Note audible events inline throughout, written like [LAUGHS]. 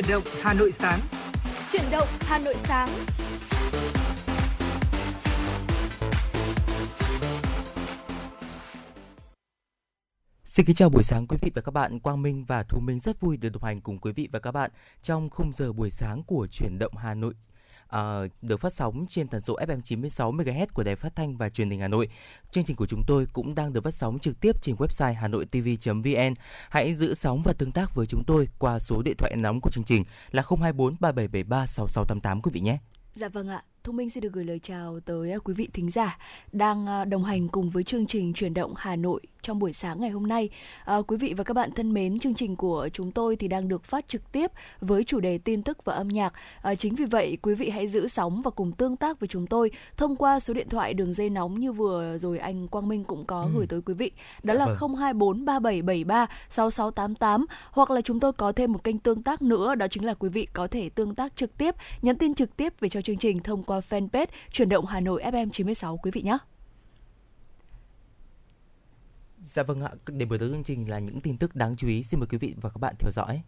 Chuyển động Hà Nội sáng. Chuyển động Hà Nội sáng. Xin kính chào buổi sáng quý vị và các bạn. Quang Minh và Thu Minh rất vui được đồng hành cùng quý vị và các bạn trong khung giờ buổi sáng của chuyển động Hà Nội Ờ, được phát sóng trên tần số FM 96 MHz của Đài Phát thanh và Truyền hình Hà Nội. Chương trình của chúng tôi cũng đang được phát sóng trực tiếp trên website hanoitv.vn. Hãy giữ sóng và tương tác với chúng tôi qua số điện thoại nóng của chương trình là 024 3773 6688 quý vị nhé. Dạ vâng ạ. Thu Minh xin được gửi lời chào tới quý vị thính giả đang đồng hành cùng với chương trình chuyển động Hà Nội trong buổi sáng ngày hôm nay. À, quý vị và các bạn thân mến, chương trình của chúng tôi thì đang được phát trực tiếp với chủ đề tin tức và âm nhạc. À, chính vì vậy, quý vị hãy giữ sóng và cùng tương tác với chúng tôi thông qua số điện thoại đường dây nóng như vừa rồi anh Quang Minh cũng có ừ. gửi tới quý vị. Đó dạ là vâng. 024 3773 6688 hoặc là chúng tôi có thêm một kênh tương tác nữa đó chính là quý vị có thể tương tác trực tiếp, nhắn tin trực tiếp về cho chương trình thông qua fanpage chuyển động Hà Nội FM 96 quý vị nhé. Dạ vâng ạ, để mở đầu chương trình là những tin tức đáng chú ý xin mời quý vị và các bạn theo dõi.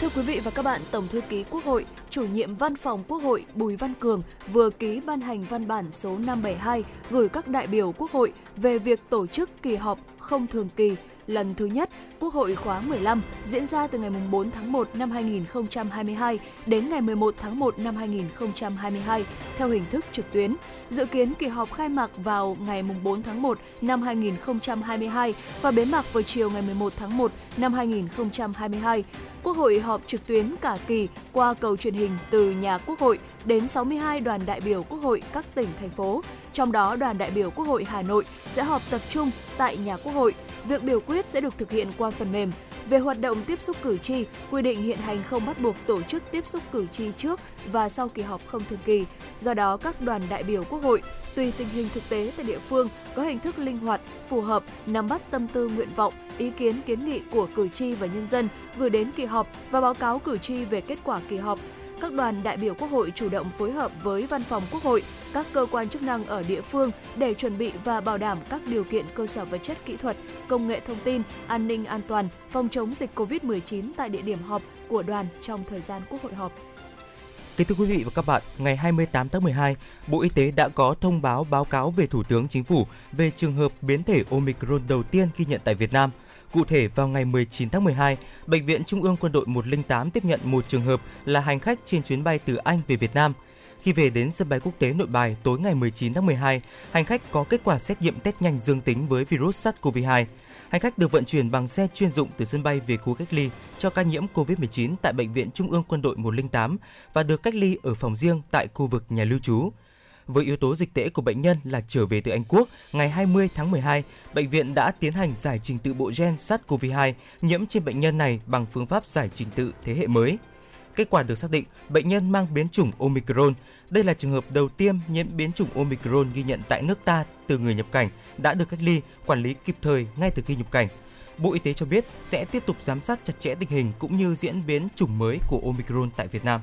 Thưa quý vị và các bạn, Tổng thư ký Quốc hội, chủ nhiệm Văn phòng Quốc hội Bùi Văn Cường vừa ký ban hành văn bản số 572 gửi các đại biểu Quốc hội về việc tổ chức kỳ họp không thường kỳ lần thứ nhất, Quốc hội khóa 15 diễn ra từ ngày 4 tháng 1 năm 2022 đến ngày 11 tháng 1 năm 2022 theo hình thức trực tuyến. Dự kiến kỳ họp khai mạc vào ngày 4 tháng 1 năm 2022 và bế mạc vào chiều ngày 11 tháng 1 năm 2022. Quốc hội họp trực tuyến cả kỳ qua cầu truyền hình từ nhà Quốc hội đến 62 đoàn đại biểu Quốc hội các tỉnh, thành phố. Trong đó, đoàn đại biểu Quốc hội Hà Nội sẽ họp tập trung tại nhà Quốc hội. Việc biểu quyết sẽ được thực hiện qua phần mềm. Về hoạt động tiếp xúc cử tri, quy định hiện hành không bắt buộc tổ chức tiếp xúc cử tri trước và sau kỳ họp không thường kỳ. Do đó, các đoàn đại biểu Quốc hội tùy tình hình thực tế tại địa phương có hình thức linh hoạt, phù hợp, nắm bắt tâm tư nguyện vọng, ý kiến kiến nghị của cử tri và nhân dân gửi đến kỳ họp và báo cáo cử tri về kết quả kỳ họp các đoàn đại biểu Quốc hội chủ động phối hợp với Văn phòng Quốc hội, các cơ quan chức năng ở địa phương để chuẩn bị và bảo đảm các điều kiện cơ sở vật chất kỹ thuật, công nghệ thông tin, an ninh an toàn, phòng chống dịch COVID-19 tại địa điểm họp của đoàn trong thời gian Quốc hội họp. Kính thưa quý vị và các bạn, ngày 28 tháng 12, Bộ Y tế đã có thông báo báo cáo về Thủ tướng Chính phủ về trường hợp biến thể Omicron đầu tiên ghi nhận tại Việt Nam – Cụ thể, vào ngày 19 tháng 12, Bệnh viện Trung ương Quân đội 108 tiếp nhận một trường hợp là hành khách trên chuyến bay từ Anh về Việt Nam. Khi về đến sân bay quốc tế Nội Bài tối ngày 19 tháng 12, hành khách có kết quả xét nghiệm test nhanh dương tính với virus SARS-CoV-2. Hành khách được vận chuyển bằng xe chuyên dụng từ sân bay về khu cách ly cho ca nhiễm COVID-19 tại Bệnh viện Trung ương Quân đội 108 và được cách ly ở phòng riêng tại khu vực nhà lưu trú. Với yếu tố dịch tễ của bệnh nhân là trở về từ Anh Quốc, ngày 20 tháng 12, bệnh viện đã tiến hành giải trình tự bộ gen SARS-CoV-2 nhiễm trên bệnh nhân này bằng phương pháp giải trình tự thế hệ mới. Kết quả được xác định bệnh nhân mang biến chủng Omicron. Đây là trường hợp đầu tiên nhiễm biến chủng Omicron ghi nhận tại nước ta từ người nhập cảnh đã được cách ly, quản lý kịp thời ngay từ khi nhập cảnh. Bộ Y tế cho biết sẽ tiếp tục giám sát chặt chẽ tình hình cũng như diễn biến chủng mới của Omicron tại Việt Nam.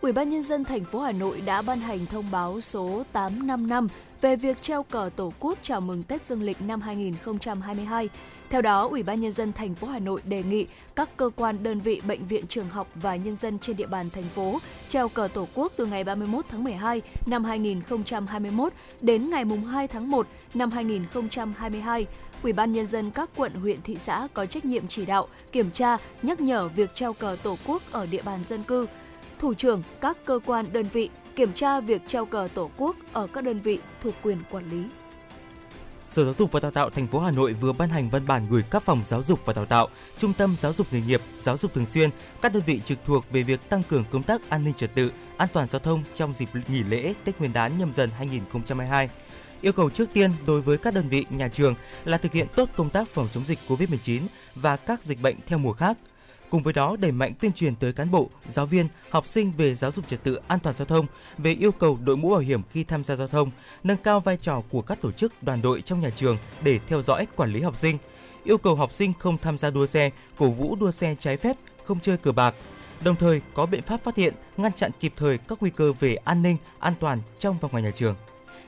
Ủy ban nhân dân thành phố Hà Nội đã ban hành thông báo số 855 về việc treo cờ Tổ quốc chào mừng Tết Dương lịch năm 2022. Theo đó, Ủy ban nhân dân thành phố Hà Nội đề nghị các cơ quan, đơn vị, bệnh viện, trường học và nhân dân trên địa bàn thành phố treo cờ Tổ quốc từ ngày 31 tháng 12 năm 2021 đến ngày 2 tháng 1 năm 2022. Ủy ban nhân dân các quận, huyện, thị xã có trách nhiệm chỉ đạo, kiểm tra, nhắc nhở việc treo cờ Tổ quốc ở địa bàn dân cư thủ trưởng các cơ quan đơn vị kiểm tra việc treo cờ Tổ quốc ở các đơn vị thuộc quyền quản lý. Sở Giáo dục và Đào tạo thành phố Hà Nội vừa ban hành văn bản gửi các phòng giáo dục và đào tạo, trung tâm giáo dục nghề nghiệp, giáo dục thường xuyên, các đơn vị trực thuộc về việc tăng cường công tác an ninh trật tự, an toàn giao thông trong dịp nghỉ lễ Tết Nguyên đán nhâm dần 2022. Yêu cầu trước tiên đối với các đơn vị nhà trường là thực hiện tốt công tác phòng chống dịch COVID-19 và các dịch bệnh theo mùa khác – Cùng với đó, đẩy mạnh tuyên truyền tới cán bộ, giáo viên, học sinh về giáo dục trật tự an toàn giao thông, về yêu cầu đội mũ bảo hiểm khi tham gia giao thông, nâng cao vai trò của các tổ chức, đoàn đội trong nhà trường để theo dõi, quản lý học sinh, yêu cầu học sinh không tham gia đua xe, cổ vũ đua xe trái phép, không chơi cờ bạc, đồng thời có biện pháp phát hiện, ngăn chặn kịp thời các nguy cơ về an ninh, an toàn trong và ngoài nhà trường.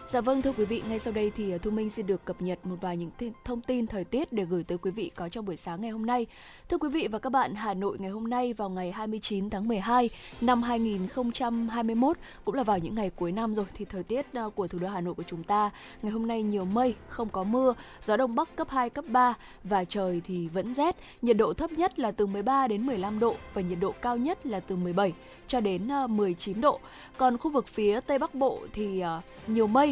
Dạ vâng thưa quý vị, ngay sau đây thì ờ, Thu Minh xin được cập nhật một vài những thông tin thời tiết để gửi tới quý vị có trong buổi sáng ngày hôm nay. Thưa quý vị và các bạn, Hà Nội ngày hôm nay vào ngày 29 tháng 12 năm 2021 cũng là vào những ngày cuối năm rồi thì thời tiết ờ, của thủ đô Hà Nội của chúng ta ngày hôm nay nhiều mây, không có mưa, gió đông bắc cấp 2 cấp 3 và trời thì vẫn rét, nhiệt độ thấp nhất là từ 13 đến 15 độ và nhiệt độ cao nhất là từ 17 cho đến ờ, 19 độ. Còn khu vực phía Tây Bắc Bộ thì nhiều mây,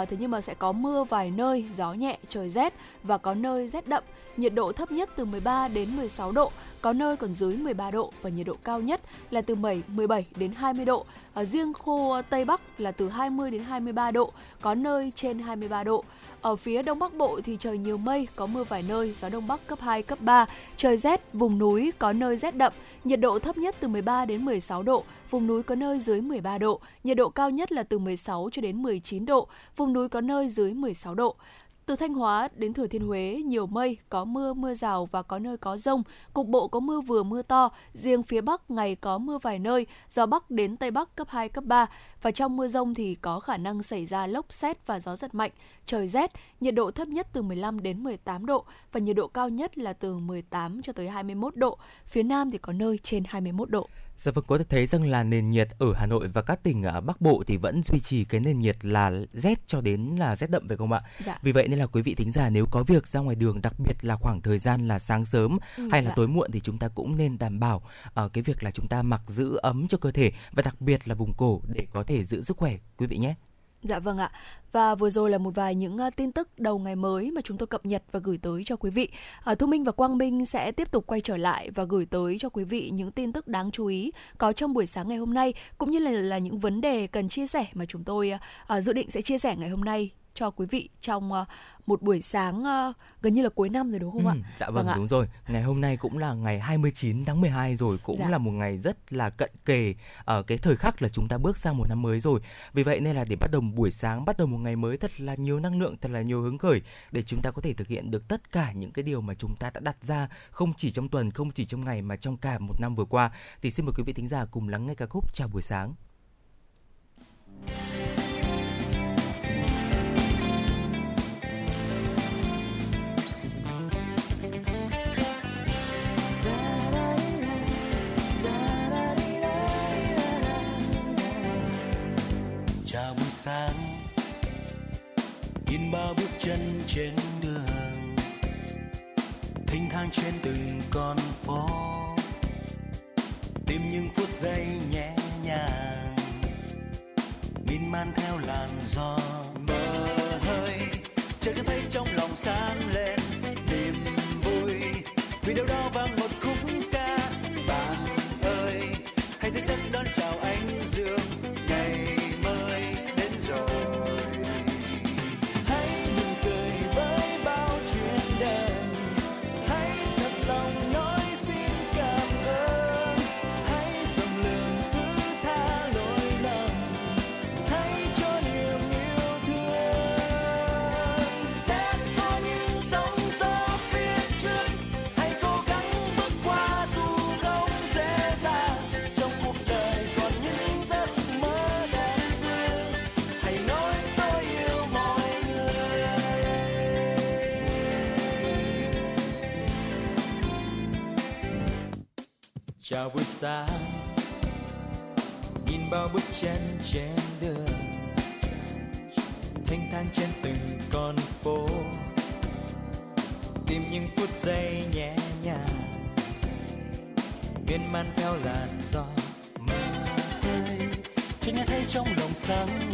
à, thế nhưng mà sẽ có mưa vài nơi, gió nhẹ, trời rét và có nơi rét đậm. Nhiệt độ thấp nhất từ 13 đến 16 độ, có nơi còn dưới 13 độ và nhiệt độ cao nhất là từ 7, 17 đến 20 độ. Ở riêng khu ờ, Tây Bắc là từ 20 đến 23 độ, có nơi trên 23 độ. Ở phía Đông Bắc Bộ thì trời nhiều mây, có mưa vài nơi, gió Đông Bắc cấp 2, cấp 3, trời rét, vùng núi có nơi rét đậm, nhiệt độ thấp nhất từ 13 đến 16 độ, vùng núi có nơi dưới 13 độ, nhiệt độ cao nhất là từ 16 cho đến 19 độ, vùng núi có nơi dưới 16 độ. Từ Thanh Hóa đến Thừa Thiên Huế, nhiều mây, có mưa, mưa rào và có nơi có rông. Cục bộ có mưa vừa mưa to, riêng phía Bắc ngày có mưa vài nơi, gió Bắc đến Tây Bắc cấp 2, cấp 3. Và trong mưa rông thì có khả năng xảy ra lốc xét và gió giật mạnh, trời rét, nhiệt độ thấp nhất từ 15 đến 18 độ và nhiệt độ cao nhất là từ 18 cho tới 21 độ. Phía Nam thì có nơi trên 21 độ. Dạ vâng, có thể thấy rằng là nền nhiệt ở Hà Nội và các tỉnh ở Bắc Bộ thì vẫn duy trì cái nền nhiệt là rét cho đến là rét đậm phải không ạ? Dạ. Vì vậy nên là quý vị thính giả nếu có việc ra ngoài đường, đặc biệt là khoảng thời gian là sáng sớm ừ, hay là dạ. tối muộn thì chúng ta cũng nên đảm bảo uh, cái việc là chúng ta mặc giữ ấm cho cơ thể và đặc biệt là vùng cổ để có thể giữ sức khỏe quý vị nhé. Dạ vâng ạ. Và vừa rồi là một vài những ờ, tin tức đầu ngày mới mà chúng tôi cập nhật và gửi tới cho quý vị. À, Thu Minh và Quang Minh sẽ tiếp tục quay trở lại và gửi tới cho quý vị những tin tức đáng chú ý có trong buổi sáng ngày hôm nay cũng như là là những vấn đề cần chia sẻ mà chúng tôi à, dự định sẽ chia sẻ ngày hôm nay cho quý vị trong uh, một buổi sáng uh, gần như là cuối năm rồi đúng không ừ, ạ? Dạ vâng, vâng đúng rồi. Ngày hôm nay cũng là ngày 29 tháng 12 rồi, cũng dạ. là một ngày rất là cận kề ở cái thời khắc là chúng ta bước sang một năm mới rồi. Vì vậy nên là để bắt đầu buổi sáng, bắt đầu một ngày mới thật là nhiều năng lượng, thật là nhiều hứng khởi để chúng ta có thể thực hiện được tất cả những cái điều mà chúng ta đã đặt ra không chỉ trong tuần, không chỉ trong ngày mà trong cả một năm vừa qua. Thì xin mời quý vị thính giả cùng lắng nghe ca khúc chào buổi sáng. Sáng. Nhìn bao bước chân trên đường, thênh thang trên từng con phố. Tìm những phút giây chào buổi sáng. Nhìn bao bước chân trên đường. Thanh thang trên từng con phố. Tìm những phút giây nhẹ nhàng. Miên man theo làn gió mơ ơi cho nghe thấy trong lòng sáng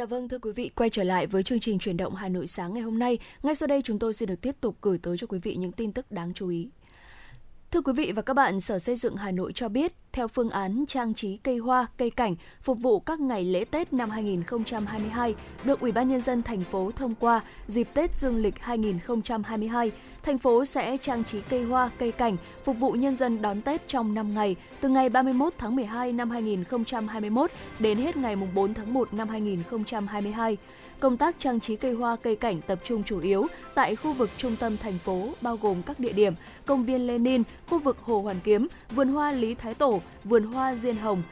Dạ vâng thưa quý vị, quay trở lại với chương trình chuyển động Hà Nội sáng ngày hôm nay. Ngay sau đây chúng tôi xin được tiếp tục gửi tới cho quý vị những tin tức đáng chú ý. Thưa quý vị và các bạn, Sở Xây dựng Hà Nội cho biết, theo phương án trang trí cây hoa, cây cảnh phục vụ các ngày lễ Tết năm 2022 được Ủy ban nhân dân thành phố thông qua dịp Tết Dương lịch 2022, thành phố sẽ trang trí cây hoa, cây cảnh phục vụ nhân dân đón Tết trong 5 ngày, từ ngày 31 tháng 12 năm 2021 đến hết ngày 4 tháng 1 năm 2022 công tác trang trí cây hoa cây cảnh tập trung chủ yếu tại khu vực trung tâm thành phố bao gồm các địa điểm công viên Lenin, khu vực Hồ Hoàn Kiếm, vườn hoa Lý Thái Tổ, vườn hoa Diên Hồng,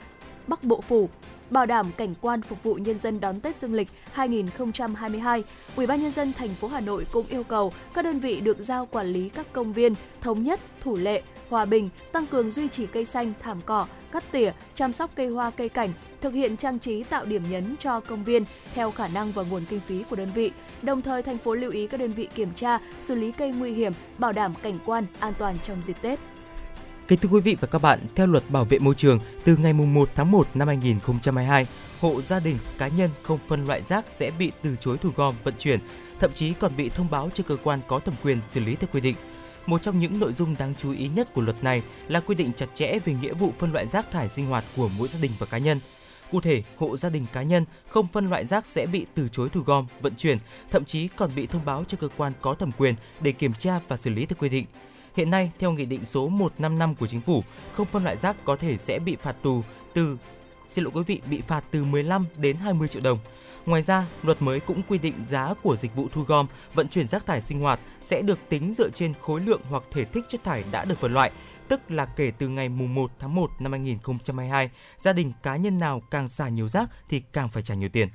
Bắc Bộ Phủ, bảo đảm cảnh quan phục vụ nhân dân đón Tết Dương lịch 2022. Ủy ban nhân dân thành phố Hà Nội cũng yêu cầu các đơn vị được giao quản lý các công viên thống nhất, thủ lệ, hòa bình, tăng cường duy trì cây xanh, thảm cỏ, cắt tỉa, chăm sóc cây hoa cây cảnh, thực hiện trang trí tạo điểm nhấn cho công viên theo khả năng và nguồn kinh phí của đơn vị. Đồng thời thành phố lưu ý các đơn vị kiểm tra, xử lý cây nguy hiểm, bảo đảm cảnh quan an toàn trong dịp Tết. Kính thưa quý vị và các bạn, theo luật bảo vệ môi trường, từ ngày 1 tháng 1 năm 2022, hộ gia đình, cá nhân không phân loại rác sẽ bị từ chối thu gom, vận chuyển, thậm chí còn bị thông báo cho cơ quan có thẩm quyền xử lý theo quy định. Một trong những nội dung đáng chú ý nhất của luật này là quy định chặt chẽ về nghĩa vụ phân loại rác thải sinh hoạt của mỗi gia đình và cá nhân. Cụ thể, hộ gia đình cá nhân không phân loại rác sẽ bị từ chối thu gom, vận chuyển, thậm chí còn bị thông báo cho cơ quan có thẩm quyền để kiểm tra và xử lý theo quy định. Hiện nay, theo Nghị định số 155 của Chính phủ, không phân loại rác có thể sẽ bị phạt tù từ xin lỗi quý vị, bị phạt từ 15 đến 20 triệu đồng. Ngoài ra, luật mới cũng quy định giá của dịch vụ thu gom, vận chuyển rác thải sinh hoạt sẽ được tính dựa trên khối lượng hoặc thể tích chất thải đã được phân loại, tức là kể từ ngày mùng 1 tháng 1 năm 2022, gia đình cá nhân nào càng xả nhiều rác thì càng phải trả nhiều tiền.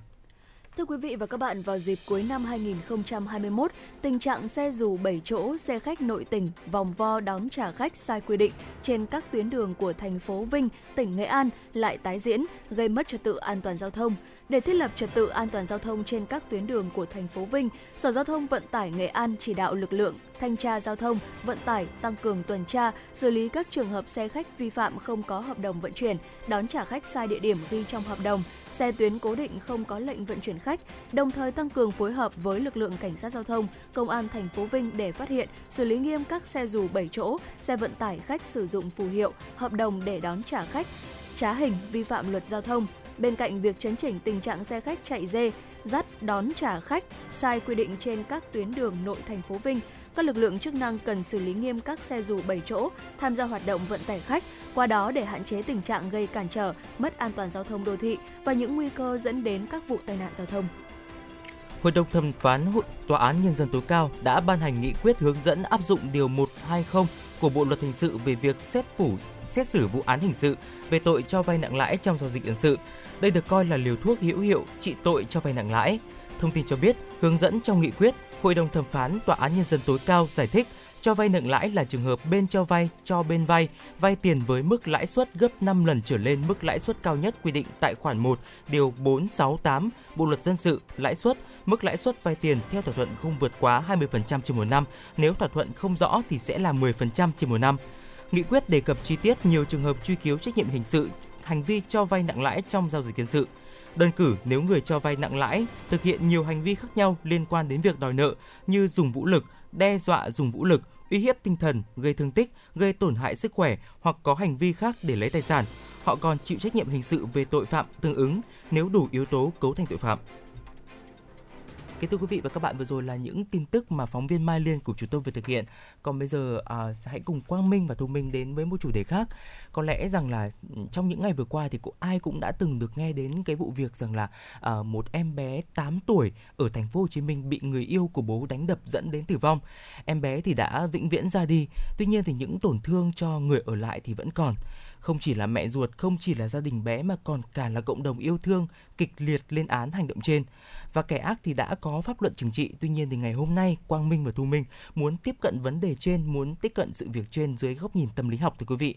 Thưa quý vị và các bạn, vào dịp cuối năm 2021, tình trạng xe dù 7 chỗ, xe khách nội tỉnh vòng vo đón trả khách sai quy định trên các tuyến đường của thành phố Vinh, tỉnh Nghệ An lại tái diễn, gây mất trật tự an toàn giao thông. Để thiết lập trật tự an toàn giao thông trên các tuyến đường của thành phố Vinh, Sở Giao thông Vận tải Nghệ An chỉ đạo lực lượng thanh tra giao thông, vận tải tăng cường tuần tra, xử lý các trường hợp xe khách vi phạm không có hợp đồng vận chuyển, đón trả khách sai địa điểm ghi trong hợp đồng, xe tuyến cố định không có lệnh vận chuyển khách, đồng thời tăng cường phối hợp với lực lượng cảnh sát giao thông, công an thành phố Vinh để phát hiện, xử lý nghiêm các xe dù 7 chỗ, xe vận tải khách sử dụng phù hiệu, hợp đồng để đón trả khách, trá hình vi phạm luật giao thông. Bên cạnh việc chấn chỉnh tình trạng xe khách chạy dê, dắt đón trả khách sai quy định trên các tuyến đường nội thành phố Vinh, các lực lượng chức năng cần xử lý nghiêm các xe dù 7 chỗ tham gia hoạt động vận tải khách, qua đó để hạn chế tình trạng gây cản trở, mất an toàn giao thông đô thị và những nguy cơ dẫn đến các vụ tai nạn giao thông. Hội đồng thẩm phán Hội Tòa án Nhân dân tối cao đã ban hành nghị quyết hướng dẫn áp dụng Điều 120 của Bộ Luật Hình sự về việc xét phủ xét xử vụ án hình sự về tội cho vay nặng lãi trong giao dịch dân sự. Đây được coi là liều thuốc hữu hiệu trị tội cho vay nặng lãi. Thông tin cho biết, hướng dẫn trong nghị quyết, Hội đồng thẩm phán Tòa án Nhân dân tối cao giải thích cho vay nặng lãi là trường hợp bên cho vay cho bên vay vay tiền với mức lãi suất gấp 5 lần trở lên mức lãi suất cao nhất quy định tại khoản 1 điều 468 Bộ luật dân sự, lãi suất, mức lãi suất vay tiền theo thỏa thuận không vượt quá 20% trên một năm, nếu thỏa thuận không rõ thì sẽ là 10% trên một năm. Nghị quyết đề cập chi tiết nhiều trường hợp truy cứu trách nhiệm hình sự hành vi cho vay nặng lãi trong giao dịch dân sự. Đơn cử nếu người cho vay nặng lãi thực hiện nhiều hành vi khác nhau liên quan đến việc đòi nợ như dùng vũ lực, đe dọa dùng vũ lực, uy hiếp tinh thần, gây thương tích, gây tổn hại sức khỏe hoặc có hành vi khác để lấy tài sản. Họ còn chịu trách nhiệm hình sự về tội phạm tương ứng nếu đủ yếu tố cấu thành tội phạm. Kính thưa quý vị và các bạn, vừa rồi là những tin tức mà phóng viên Mai Liên của chúng tôi vừa thực hiện. Còn bây giờ à, hãy cùng Quang Minh và Thu Minh đến với một chủ đề khác. Có lẽ rằng là ừ, trong những ngày vừa qua thì cũng ai cũng đã từng được nghe đến cái vụ việc rằng là à, một em bé 8 tuổi ở thành phố Hồ Chí Minh bị người yêu của bố đánh đập dẫn đến tử vong. Em bé thì đã vĩnh viễn ra đi. Tuy nhiên thì những tổn thương cho người ở lại thì vẫn còn không chỉ là mẹ ruột, không chỉ là gia đình bé mà còn cả là cộng đồng yêu thương kịch liệt lên án hành động trên. Và kẻ ác thì đã có pháp luật trừng trị, tuy nhiên thì ngày hôm nay Quang Minh và Thu Minh muốn tiếp cận vấn đề trên, muốn tiếp cận sự việc trên dưới góc nhìn tâm lý học thưa quý vị.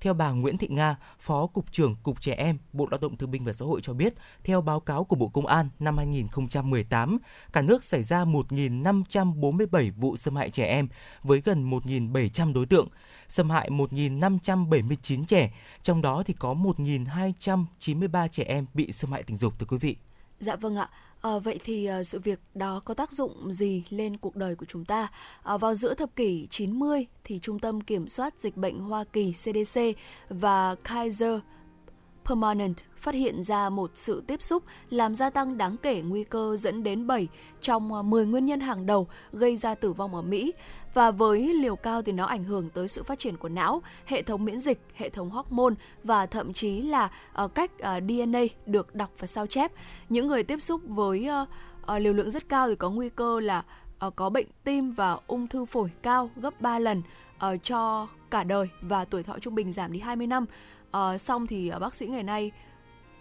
Theo bà Nguyễn Thị Nga, Phó Cục trưởng Cục Trẻ Em, Bộ Lao động Thương binh và Xã hội cho biết, theo báo cáo của Bộ Công an năm 2018, cả nước xảy ra 1.547 vụ xâm hại trẻ em với gần 1.700 đối tượng, xâm hại 1.579 trẻ, trong đó thì có 1.293 trẻ em bị xâm hại tình dục thưa quý vị. Dạ vâng ạ. À, vậy thì uh, sự việc đó có tác dụng gì lên cuộc đời của chúng ta? À, vào giữa thập kỷ 90 thì Trung tâm Kiểm soát Dịch bệnh Hoa Kỳ CDC và Kaiser Permanent phát hiện ra một sự tiếp xúc làm gia tăng đáng kể nguy cơ dẫn đến 7 trong 10 nguyên nhân hàng đầu gây ra tử vong ở Mỹ và với liều cao thì nó ảnh hưởng tới sự phát triển của não, hệ thống miễn dịch, hệ thống hormone và thậm chí là uh, cách ờ, uh, DNA được đọc và sao chép. Những người tiếp xúc với uh, uh, liều lượng rất cao thì có nguy cơ là uh, có bệnh tim và ung thư phổi cao gấp 3 lần uh, cho cả đời và tuổi thọ trung bình giảm đi 20 năm. Uh, xong thì uh, bác sĩ ngày nay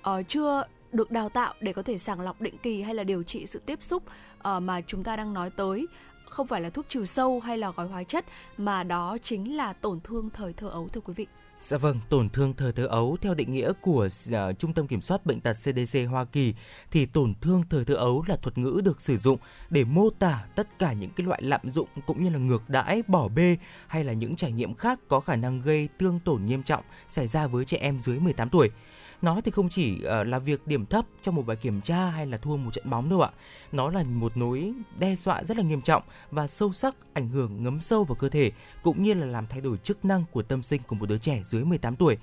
uh, chưa được đào tạo để có thể sàng lọc định kỳ hay là điều trị sự tiếp xúc uh, mà chúng ta đang nói tới không phải là thuốc trừ sâu hay là gói hóa chất mà đó chính là tổn thương thời thơ ấu thưa quý vị. Dạ vâng, tổn thương thời thơ ấu theo định nghĩa của uh, Trung tâm Kiểm soát Bệnh tật CDC Hoa Kỳ thì tổn thương thời thơ ấu là thuật ngữ được sử dụng để mô tả tất cả những cái loại lạm dụng cũng như là ngược đãi, bỏ bê hay là những trải nghiệm khác có khả năng gây thương tổn nghiêm trọng xảy ra với trẻ em dưới 18 tuổi nó thì không chỉ uh, là việc điểm thấp trong một bài kiểm tra hay là thua một trận bóng đâu ạ. Nó là một nỗi đe dọa rất là nghiêm trọng và sâu sắc ảnh hưởng ngấm sâu vào cơ thể cũng như là làm thay đổi chức năng của tâm sinh của một đứa trẻ dưới 18 tuổi.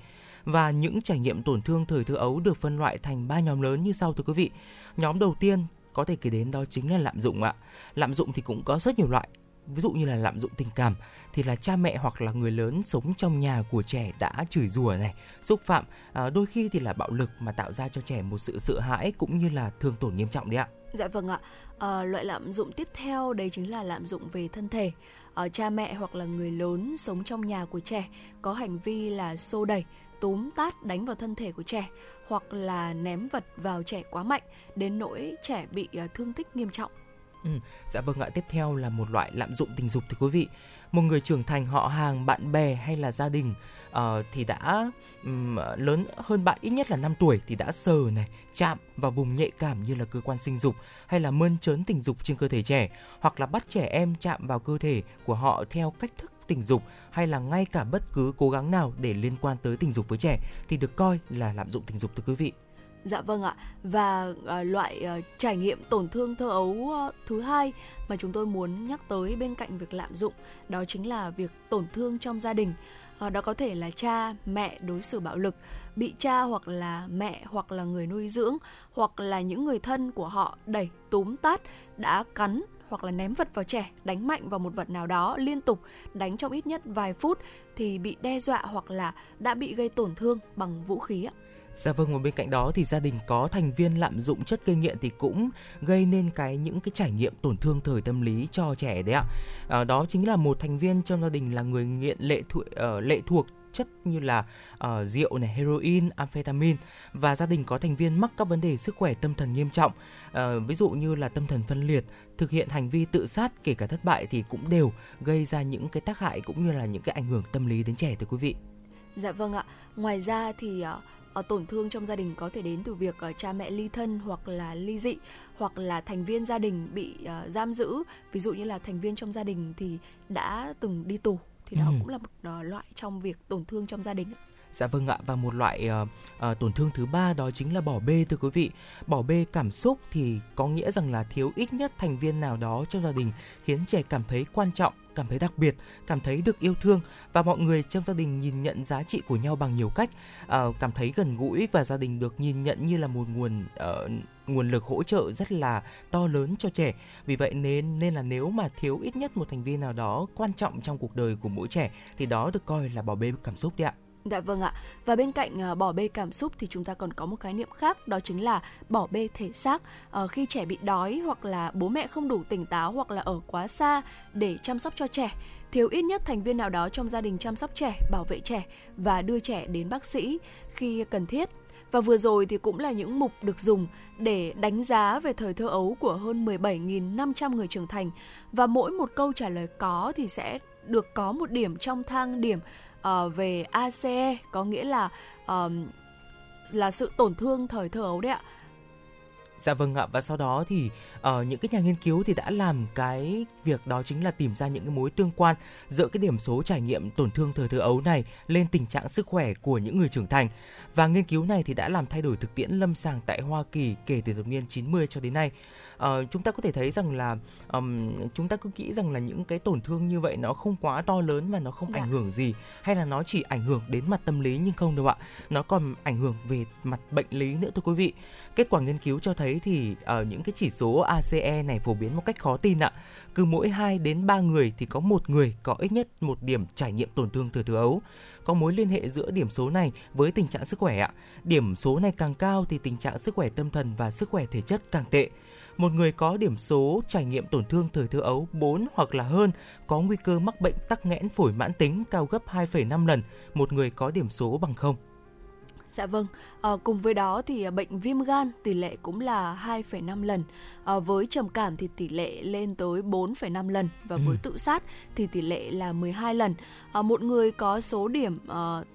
Và những trải nghiệm tổn thương thời thơ ấu được phân loại thành ba nhóm lớn như sau thưa quý vị. Nhóm đầu tiên có thể kể đến đó chính là lạm dụng ạ. Lạm dụng thì cũng có rất nhiều loại ví dụ như là lạm dụng tình cảm thì là cha mẹ hoặc là người lớn sống trong nhà của trẻ đã chửi rủa này xúc phạm à, đôi khi thì là bạo lực mà tạo ra cho trẻ một sự sợ hãi cũng như là thương tổn nghiêm trọng đấy ạ Dạ vâng ạ. À, loại lạm dụng tiếp theo đấy chính là lạm dụng về thân thể. À, cha mẹ hoặc là người lớn sống trong nhà của trẻ có hành vi là xô đẩy, túm tát đánh vào thân thể của trẻ hoặc là ném vật vào trẻ quá mạnh đến nỗi trẻ bị ờ, thương tích nghiêm trọng. Ừ, dạ vâng ạ, tiếp theo là một loại lạm dụng tình dục thì quý vị. Một người trưởng thành họ hàng, bạn bè hay là gia đình uh, thì đã um, lớn hơn bạn ít nhất là 5 tuổi thì đã sờ này, chạm vào vùng nhạy cảm như là cơ quan sinh dục hay là mơn trớn tình dục trên cơ thể trẻ hoặc là bắt trẻ em chạm vào cơ thể của họ theo cách thức tình dục hay là ngay cả bất cứ cố gắng nào để liên quan tới tình dục với trẻ thì được coi là lạm dụng tình dục thưa quý vị. Dạ vâng ạ. Và uh, loại uh, trải nghiệm tổn thương thơ ấu uh, thứ hai mà chúng tôi muốn nhắc tới bên cạnh việc lạm dụng đó chính là việc tổn thương trong gia đình. Uh, đó có thể là cha, mẹ đối xử bạo lực, bị cha hoặc là mẹ hoặc là người nuôi dưỡng hoặc là những người thân của họ đẩy, túm tát, đã cắn hoặc là ném vật vào trẻ, đánh mạnh vào một vật nào đó liên tục, đánh trong ít nhất vài phút thì bị đe dọa hoặc là đã bị gây tổn thương bằng vũ khí ạ. Dạ vâng, và bên cạnh đó thì gia đình có thành viên lạm dụng chất gây nghiện thì cũng gây nên cái những cái trải nghiệm tổn thương thời tâm lý cho trẻ đấy ạ. À, đó chính là một thành viên trong gia đình là người nghiện lệ thuộc uh, ờ, lệ thuộc chất như là uh, rượu này, heroin, amphetamine và gia đình có thành viên mắc các vấn đề sức khỏe tâm thần nghiêm trọng, uh, ví dụ như là tâm thần phân liệt, thực hiện hành vi tự sát kể cả thất bại thì cũng đều gây ra những cái tác hại cũng như là những cái ảnh hưởng tâm lý đến trẻ thưa quý vị. Dạ vâng ạ. Ngoài ra thì uh, tổn thương trong gia đình có thể đến từ việc uh, cha mẹ ly thân hoặc là ly dị hoặc là thành viên gia đình bị uh, giam giữ ví dụ như là thành viên trong gia đình thì đã từng đi tù thì đó ừ. cũng là một uh, loại trong việc tổn thương trong gia đình Dạ vâng ạ và một loại uh, uh, tổn thương thứ ba đó chính là bỏ bê thưa quý vị. Bỏ bê cảm xúc thì có nghĩa rằng là thiếu ít nhất thành viên nào đó trong gia đình khiến trẻ cảm thấy quan trọng, cảm thấy đặc biệt, cảm thấy được yêu thương và mọi người trong gia đình nhìn nhận giá trị của nhau bằng nhiều cách, uh, cảm thấy gần gũi và gia đình được nhìn nhận như là một nguồn uh, nguồn lực hỗ trợ rất là to lớn cho trẻ. Vì vậy nên nên là nếu mà thiếu ít nhất một thành viên nào đó quan trọng trong cuộc đời của mỗi trẻ thì đó được coi là bỏ bê cảm xúc đấy ạ. Dạ vâng ạ. Và bên cạnh uh, bỏ bê cảm xúc thì chúng ta còn có một khái niệm khác đó chính là bỏ bê thể xác. Uh, khi trẻ bị đói hoặc là bố mẹ không đủ tỉnh táo hoặc là ở quá xa để chăm sóc cho trẻ, thiếu ít nhất thành viên nào đó trong gia đình chăm sóc trẻ, bảo vệ trẻ và đưa trẻ đến bác sĩ khi cần thiết. Và vừa rồi thì cũng là những mục được dùng để đánh giá về thời thơ ấu của hơn 17.500 người trưởng thành. Và mỗi một câu trả lời có thì sẽ được có một điểm trong thang điểm uh, về ACE có nghĩa là uh, là sự tổn thương thời thơ ấu đấy ạ. Dạ vâng ạ và sau đó thì uh, những cái nhà nghiên cứu thì đã làm cái việc đó chính là tìm ra những cái mối tương quan giữa cái điểm số trải nghiệm tổn thương thời thơ ấu này lên tình trạng sức khỏe của những người trưởng thành. Và nghiên cứu này thì đã làm thay đổi thực tiễn lâm sàng tại Hoa Kỳ kể từ thập niên 90 cho đến nay uh, chúng ta có thể thấy rằng là um, chúng ta cứ nghĩ rằng là những cái tổn thương như vậy nó không quá to lớn và nó không dạ. ảnh hưởng gì hay là nó chỉ ảnh hưởng đến mặt tâm lý nhưng không đâu ạ. Nó còn ảnh hưởng về mặt bệnh lý nữa thưa quý vị. Kết quả nghiên cứu cho thấy thì ở uh, những cái chỉ số ACE này phổ biến một cách khó tin ạ. Cứ mỗi 2 đến 3 người thì có một người có ít nhất một điểm trải nghiệm tổn thương thừa thừa ấu. Có mối liên hệ giữa điểm số này với tình trạng sức khỏe ạ. Điểm số này càng cao thì tình trạng sức khỏe tâm thần và sức khỏe thể chất càng tệ một người có điểm số trải nghiệm tổn thương thời thơ ấu 4 hoặc là hơn có nguy cơ mắc bệnh tắc nghẽn phổi mãn tính cao gấp 2,5 lần một người có điểm số bằng không. Dạ vâng, à, cùng với đó thì bệnh viêm gan tỷ lệ cũng là 2,5 lần. À, với trầm cảm thì tỷ lệ lên tới 4,5 lần và với ừ. tự sát thì tỷ lệ là 12 lần. À, một người có số điểm uh,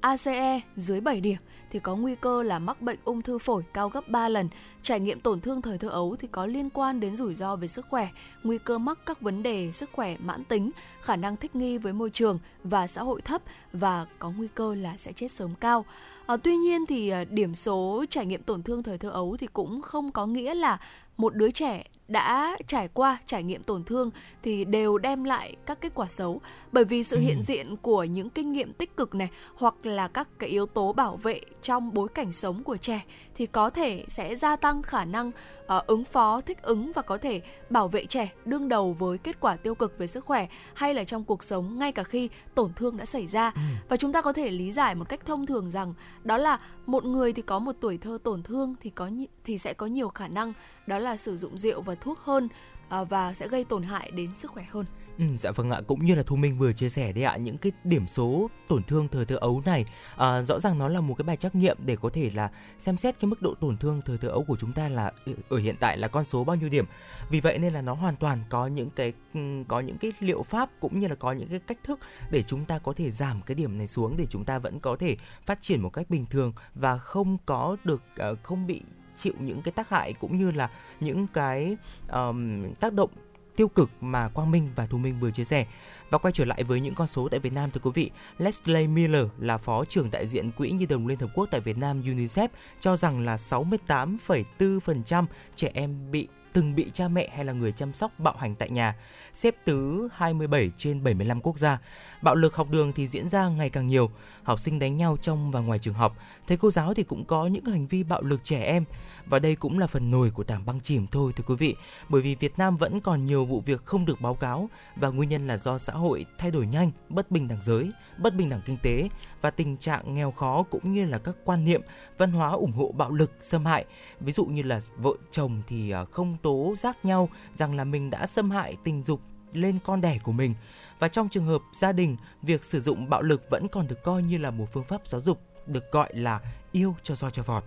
ACE dưới 7 điểm thì có nguy cơ là mắc bệnh ung thư phổi cao gấp 3 lần. Trải nghiệm tổn thương thời thơ ấu thì có liên quan đến rủi ro về sức khỏe, nguy cơ mắc các vấn đề sức khỏe mãn tính, khả năng thích nghi với môi trường và xã hội thấp và có nguy cơ là sẽ chết sớm cao. À, tuy nhiên thì à, điểm số trải nghiệm tổn thương thời thơ ấu thì cũng không có nghĩa là một đứa trẻ đã trải qua trải nghiệm tổn thương thì đều đem lại các kết quả xấu bởi vì sự ừ. hiện diện của những kinh nghiệm tích cực này hoặc là các cái yếu tố bảo vệ trong bối cảnh sống của trẻ thì có thể sẽ gia tăng khả năng uh, ứng phó thích ứng và có thể bảo vệ trẻ đương đầu với kết quả tiêu cực về sức khỏe hay là trong cuộc sống ngay cả khi tổn thương đã xảy ra ừ. và chúng ta có thể lý giải một cách thông thường rằng đó là một người thì có một tuổi thơ tổn thương thì có thì sẽ có nhiều khả năng đó là sử dụng rượu và thuốc hơn à, và sẽ gây tổn hại đến sức khỏe hơn Ừ, dạ vâng ạ, cũng như là Thu Minh vừa chia sẻ đấy ạ, những cái điểm số tổn thương thời thơ ấu này à, rõ ràng nó là một cái bài trắc nghiệm để có thể là xem xét cái mức độ tổn thương thời thơ ấu của chúng ta là ừ, ở hiện tại là con số bao nhiêu điểm. Vì vậy nên là nó hoàn toàn có những cái ừ, có những cái liệu pháp cũng như là có những cái cách thức để chúng ta có thể giảm cái điểm này xuống để chúng ta vẫn có thể phát triển một cách bình thường và không có được ờ, không bị chịu những cái tác hại cũng như là những cái um, tác động tiêu cực mà Quang Minh và Thu Minh vừa chia sẻ. Và quay trở lại với những con số tại Việt Nam thưa quý vị, Leslie Miller là phó trưởng đại diện Quỹ Nhi đồng Liên Hợp Quốc tại Việt Nam UNICEF cho rằng là 68,4% trẻ em bị từng bị cha mẹ hay là người chăm sóc bạo hành tại nhà, xếp thứ 27 trên 75 quốc gia. Bạo lực học đường thì diễn ra ngày càng nhiều, học sinh đánh nhau trong và ngoài trường học, thầy cô giáo thì cũng có những hành vi bạo lực trẻ em và đây cũng là phần nổi của tảng băng chìm thôi thưa quý vị, bởi vì Việt Nam vẫn còn nhiều vụ việc không được báo cáo và nguyên nhân là do xã hội thay đổi nhanh, bất bình đẳng giới, bất bình đẳng kinh tế và tình trạng nghèo khó cũng như là các quan niệm văn hóa ủng hộ bạo lực xâm hại. Ví dụ như là vợ chồng thì à, không tố giác nhau rằng là mình đã xâm hại tình dục lên con đẻ của mình. Và trong trường hợp gia đình, việc sử dụng bạo lực vẫn còn được coi như là một phương pháp giáo dục được gọi là yêu cho roi cho vọt.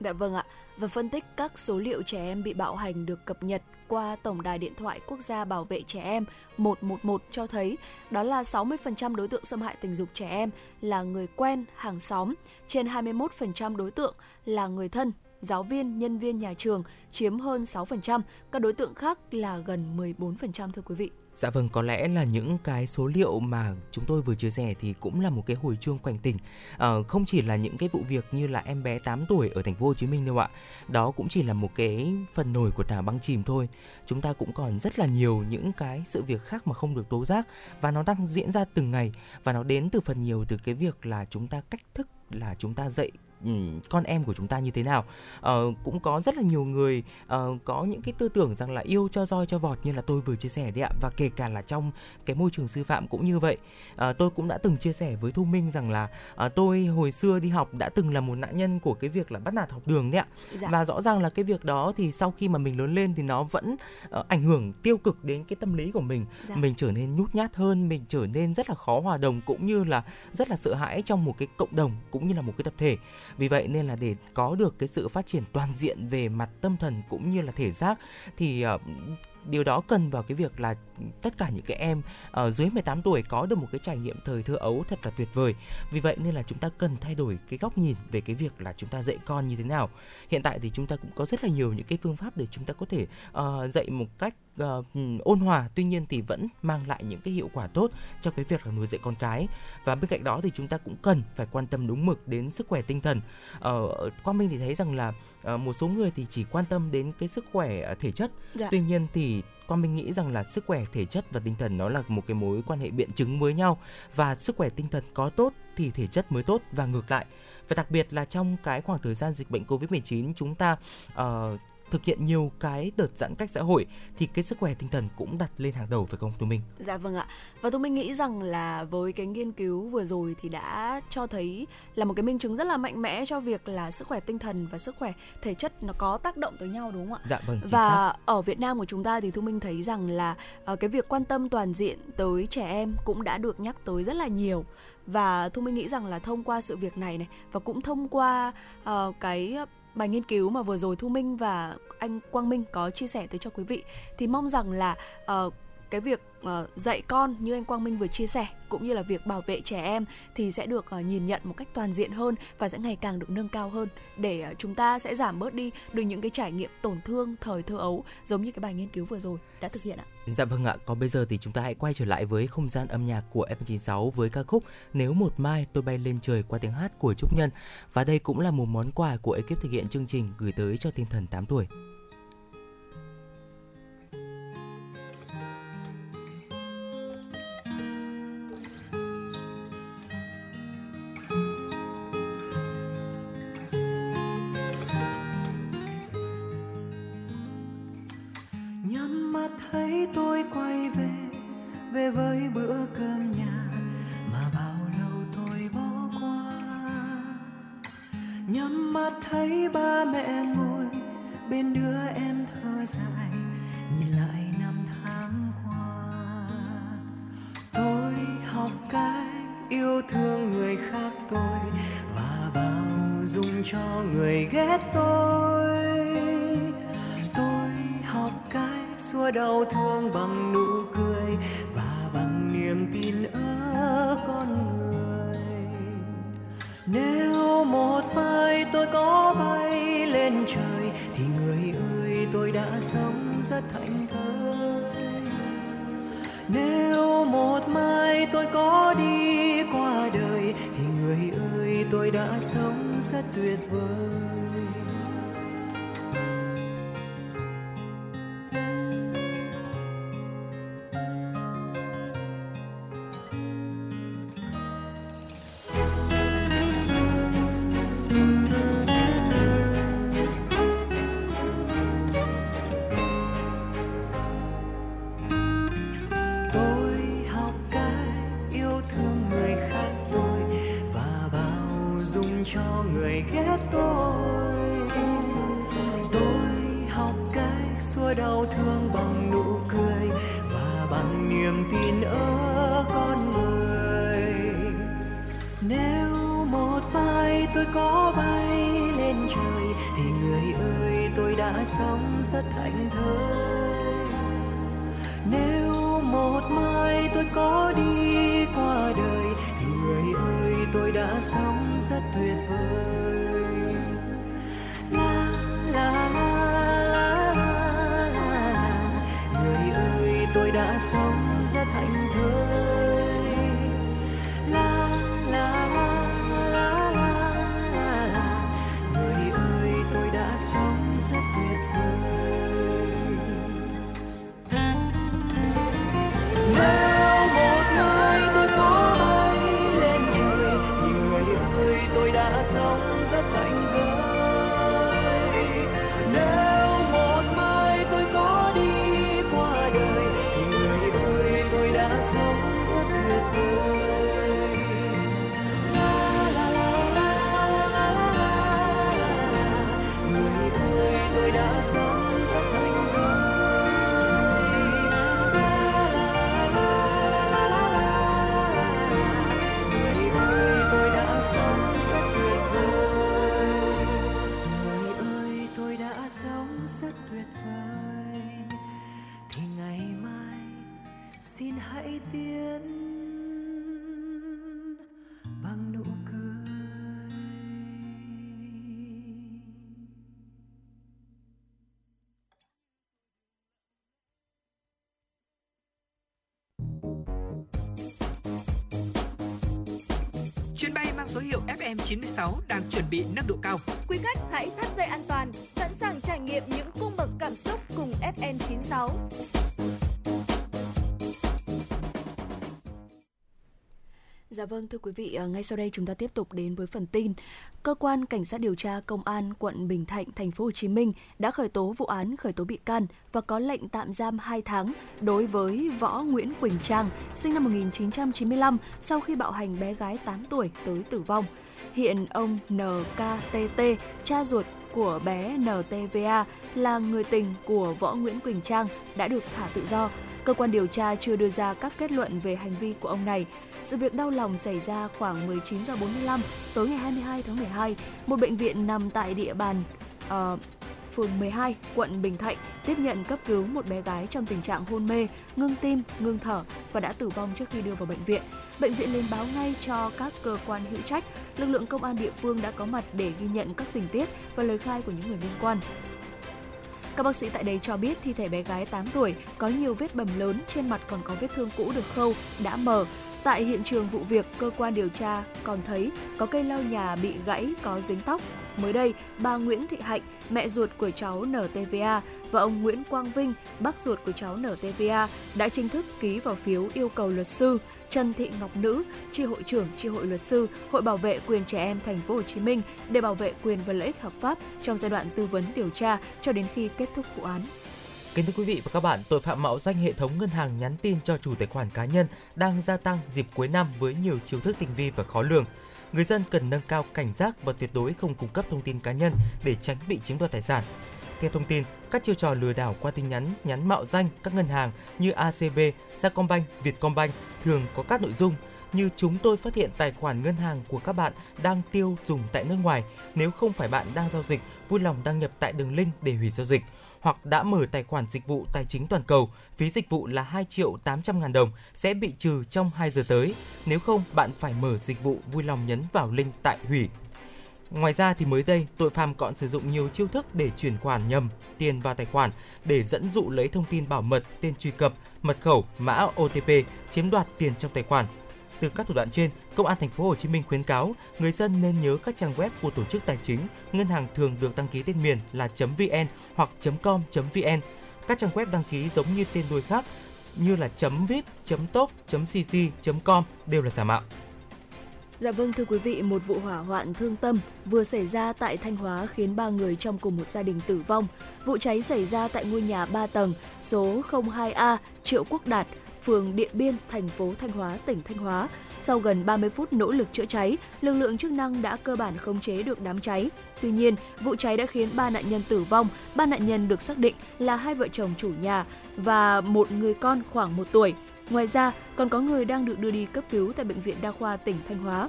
Dạ vâng ạ. Và phân tích các số liệu trẻ em bị bạo hành được cập nhật qua Tổng đài điện thoại quốc gia bảo vệ trẻ em 111 cho thấy đó là 60% đối tượng xâm hại tình dục trẻ em là người quen, hàng xóm, trên 21% đối tượng là người thân, giáo viên, nhân viên nhà trường chiếm hơn 6%, các đối tượng khác là gần 14% thưa quý vị. Dạ vâng, có lẽ là những cái số liệu mà chúng tôi vừa chia sẻ thì cũng là một cái hồi chuông cảnh tỉnh. À, không chỉ là những cái vụ việc như là em bé 8 tuổi ở thành phố Hồ Chí Minh đâu ạ. Đó cũng chỉ là một cái phần nổi của tảng băng chìm thôi. Chúng ta cũng còn rất là nhiều những cái sự việc khác mà không được tố giác và nó đang diễn ra từng ngày và nó đến từ phần nhiều từ cái việc là chúng ta cách thức là chúng ta dạy um, con em của chúng ta như thế nào. Uh, cũng có rất là nhiều người uh, có những cái tư tưởng rằng là yêu cho roi cho vọt như là tôi vừa chia sẻ đấy ạ và kể cả là trong cái môi trường sư phạm cũng như vậy. Uh, tôi cũng đã từng chia sẻ với thu minh rằng là uh, tôi hồi xưa đi học đã từng là một nạn nhân của cái việc là bắt nạt học đường đấy ạ. Dạ. và rõ ràng là cái việc đó thì sau khi mà mình lớn lên thì nó vẫn uh, ảnh hưởng tiêu cực đến cái tâm lý của mình. Dạ. mình trở nên nhút nhát hơn mình trở nên rất là khó hòa đồng cũng như là rất là sợ hãi trong một cái cộng đồng cũng như là một cái tập thể vì vậy nên là để có được cái sự phát triển toàn diện về mặt tâm thần cũng như là thể xác thì uh, điều đó cần vào cái việc là tất cả những cái em ở dưới 18 tuổi có được một cái trải nghiệm thời thơ ấu thật là tuyệt vời. Vì vậy nên là chúng ta cần thay đổi cái góc nhìn về cái việc là chúng ta dạy con như thế nào. Hiện tại thì chúng ta cũng có rất là nhiều những cái phương pháp để chúng ta có thể uh, dạy một cách uh, ôn hòa tuy nhiên thì vẫn mang lại những cái hiệu quả tốt trong cái việc là nuôi dạy con cái và bên cạnh đó thì chúng ta cũng cần phải quan tâm đúng mực đến sức khỏe tinh thần uh, quang minh thì thấy rằng là uh, một số người thì chỉ quan tâm đến cái sức khỏe thể chất dạ. tuy nhiên thì Quang Minh nghĩ rằng là sức khỏe thể chất và tinh thần nó là một cái mối quan hệ biện chứng với nhau và sức khỏe tinh thần có tốt thì thể chất mới tốt và ngược lại. Và đặc biệt là trong cái khoảng thời gian dịch bệnh Covid-19 chúng ta uh, thực hiện nhiều cái đợt giãn cách xã hội thì cái sức khỏe tinh thần cũng đặt lên hàng đầu phải không Thu Minh? Dạ vâng ạ. Và Thu Minh nghĩ rằng là với cái nghiên cứu vừa rồi thì đã cho thấy là một cái minh chứng rất là mạnh mẽ cho việc là sức khỏe tinh thần và sức khỏe thể chất nó có tác động tới nhau đúng không ạ? Dạ vâng. Và xác. ở Việt Nam của chúng ta thì Thu Minh thấy rằng là uh, cái việc quan tâm toàn diện tới trẻ em cũng đã được nhắc tới rất là nhiều và thu minh nghĩ rằng là thông qua sự việc này này và cũng thông qua uh, cái bài nghiên cứu mà vừa rồi Thu Minh và anh Quang Minh có chia sẻ tới cho quý vị thì mong rằng là uh, cái việc uh, dạy con như anh Quang Minh vừa chia sẻ cũng như là việc bảo vệ trẻ em thì sẽ được uh, nhìn nhận một cách toàn diện hơn và sẽ ngày càng được nâng cao hơn để uh, chúng ta sẽ giảm bớt đi được những cái trải nghiệm tổn thương thời thơ ấu giống như cái bài nghiên cứu vừa rồi đã thực hiện ạ. Dạ vâng ạ, còn bây giờ thì chúng ta hãy quay trở lại với không gian âm nhạc của F96 với ca khúc Nếu một mai tôi bay lên trời qua tiếng hát của Trúc Nhân và đây cũng là một món quà của ekip thực hiện chương trình gửi tới cho tinh thần 8 tuổi. Mai tôi có đi qua đời thì người ơi, tôi đã sống rất tuyệt vời. FM96 đang chuẩn bị nâng độ cao. Quý khách hãy thắt dây an toàn, sẵn sàng trải nghiệm những cung bậc cảm xúc cùng FN96. Dạ vâng thưa quý vị, ờ, ngay sau đây chúng ta tiếp tục đến với phần tin. Cơ quan cảnh sát điều tra công an quận Bình Thạnh, thành phố Hồ Chí Minh đã khởi tố vụ án khởi tố bị can và có lệnh tạm giam 2 tháng đối với Võ Nguyễn Quỳnh Trang, sinh năm 1995 sau khi bạo hành bé gái 8 tuổi tới tử vong. Hiện ông NKTT, cha ruột của bé NTVA là người tình của Võ Nguyễn Quỳnh Trang đã được thả tự do. Cơ quan điều tra chưa đưa ra các kết luận về hành vi của ông này. Sự việc đau lòng xảy ra khoảng 19 giờ 45 tối ngày 22 tháng 12. Một bệnh viện nằm tại địa bàn uh, phường 12, quận Bình Thạnh tiếp nhận cấp cứu một bé gái trong tình trạng hôn mê, ngưng tim, ngưng thở và đã tử vong trước khi đưa vào bệnh viện. Bệnh viện lên báo ngay cho các cơ quan hữu trách. Lực lượng công an địa phương đã có mặt để ghi nhận các tình tiết và lời khai của những người liên quan. Các bác sĩ tại đây cho biết thi thể bé gái 8 tuổi có nhiều vết bầm lớn, trên mặt còn có vết thương cũ được khâu, đã mờ. Tại hiện trường vụ việc, cơ quan điều tra còn thấy có cây lau nhà bị gãy có dính tóc. Mới đây, bà Nguyễn Thị Hạnh, mẹ ruột của cháu NTVA và ông Nguyễn Quang Vinh, bác ruột của cháu NTVA đã chính thức ký vào phiếu yêu cầu luật sư Trần Thị Ngọc Nữ, tri hội trưởng tri hội luật sư, Hội bảo vệ quyền trẻ em thành phố Hồ Chí Minh để bảo vệ quyền và lợi ích hợp pháp trong giai đoạn tư vấn điều tra cho đến khi kết thúc vụ án. Kính thưa quý vị và các bạn, tội phạm mạo danh hệ thống ngân hàng nhắn tin cho chủ tài khoản cá nhân đang gia tăng dịp cuối năm với nhiều chiêu thức tinh vi và khó lường. Người dân cần nâng cao cảnh giác và tuyệt đối không cung cấp thông tin cá nhân để tránh bị chiếm đoạt tài sản. Theo thông tin, các chiêu trò lừa đảo qua tin nhắn nhắn mạo danh các ngân hàng như ACB, Sacombank, Vietcombank thường có các nội dung như chúng tôi phát hiện tài khoản ngân hàng của các bạn đang tiêu dùng tại nước ngoài. Nếu không phải bạn đang giao dịch, vui lòng đăng nhập tại đường link để hủy giao dịch hoặc đã mở tài khoản dịch vụ tài chính toàn cầu, phí dịch vụ là 2 triệu 800 ngàn đồng sẽ bị trừ trong 2 giờ tới. Nếu không, bạn phải mở dịch vụ vui lòng nhấn vào link tại hủy. Ngoài ra thì mới đây, tội phạm còn sử dụng nhiều chiêu thức để chuyển khoản nhầm tiền vào tài khoản để dẫn dụ lấy thông tin bảo mật, tên truy cập, mật khẩu, mã OTP chiếm đoạt tiền trong tài khoản. Từ các thủ đoạn trên, Công an thành phố Hồ Chí Minh khuyến cáo người dân nên nhớ các trang web của tổ chức tài chính, ngân hàng thường được đăng ký tên miền là .vn hoặc .com.vn. Các trang web đăng ký giống như tên đuôi khác như là .vip, .top, .cc, .com đều là giả mạo. Dạ vâng thưa quý vị, một vụ hỏa hoạn thương tâm vừa xảy ra tại Thanh Hóa khiến ba người trong cùng một gia đình tử vong. Vụ cháy xảy ra tại ngôi nhà 3 tầng số 02A Triệu Quốc Đạt, phường Điện Biên, thành phố Thanh Hóa, tỉnh Thanh Hóa. Sau gần 30 phút nỗ lực chữa cháy, lực lượng chức năng đã cơ bản khống chế được đám cháy. Tuy nhiên, vụ cháy đã khiến ba nạn nhân tử vong. Ba nạn nhân được xác định là hai vợ chồng chủ nhà và một người con khoảng 1 tuổi. Ngoài ra, còn có người đang được đưa đi cấp cứu tại Bệnh viện Đa khoa tỉnh Thanh Hóa.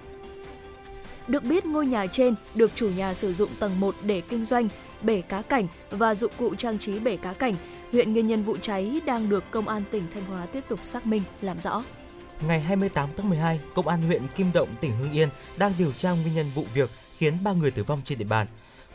Được biết ngôi nhà trên được chủ nhà sử dụng tầng 1 để kinh doanh. bể cá cảnh và dụng cụ trang trí bể cá cảnh. Hiện nguyên nhân vụ cháy đang được Công an tỉnh Thanh Hóa tiếp tục xác minh, làm rõ. Ngày 28 tháng 12, Công an huyện Kim Động, tỉnh Hưng Yên đang điều tra nguyên nhân vụ việc khiến 3 người tử vong trên địa bàn.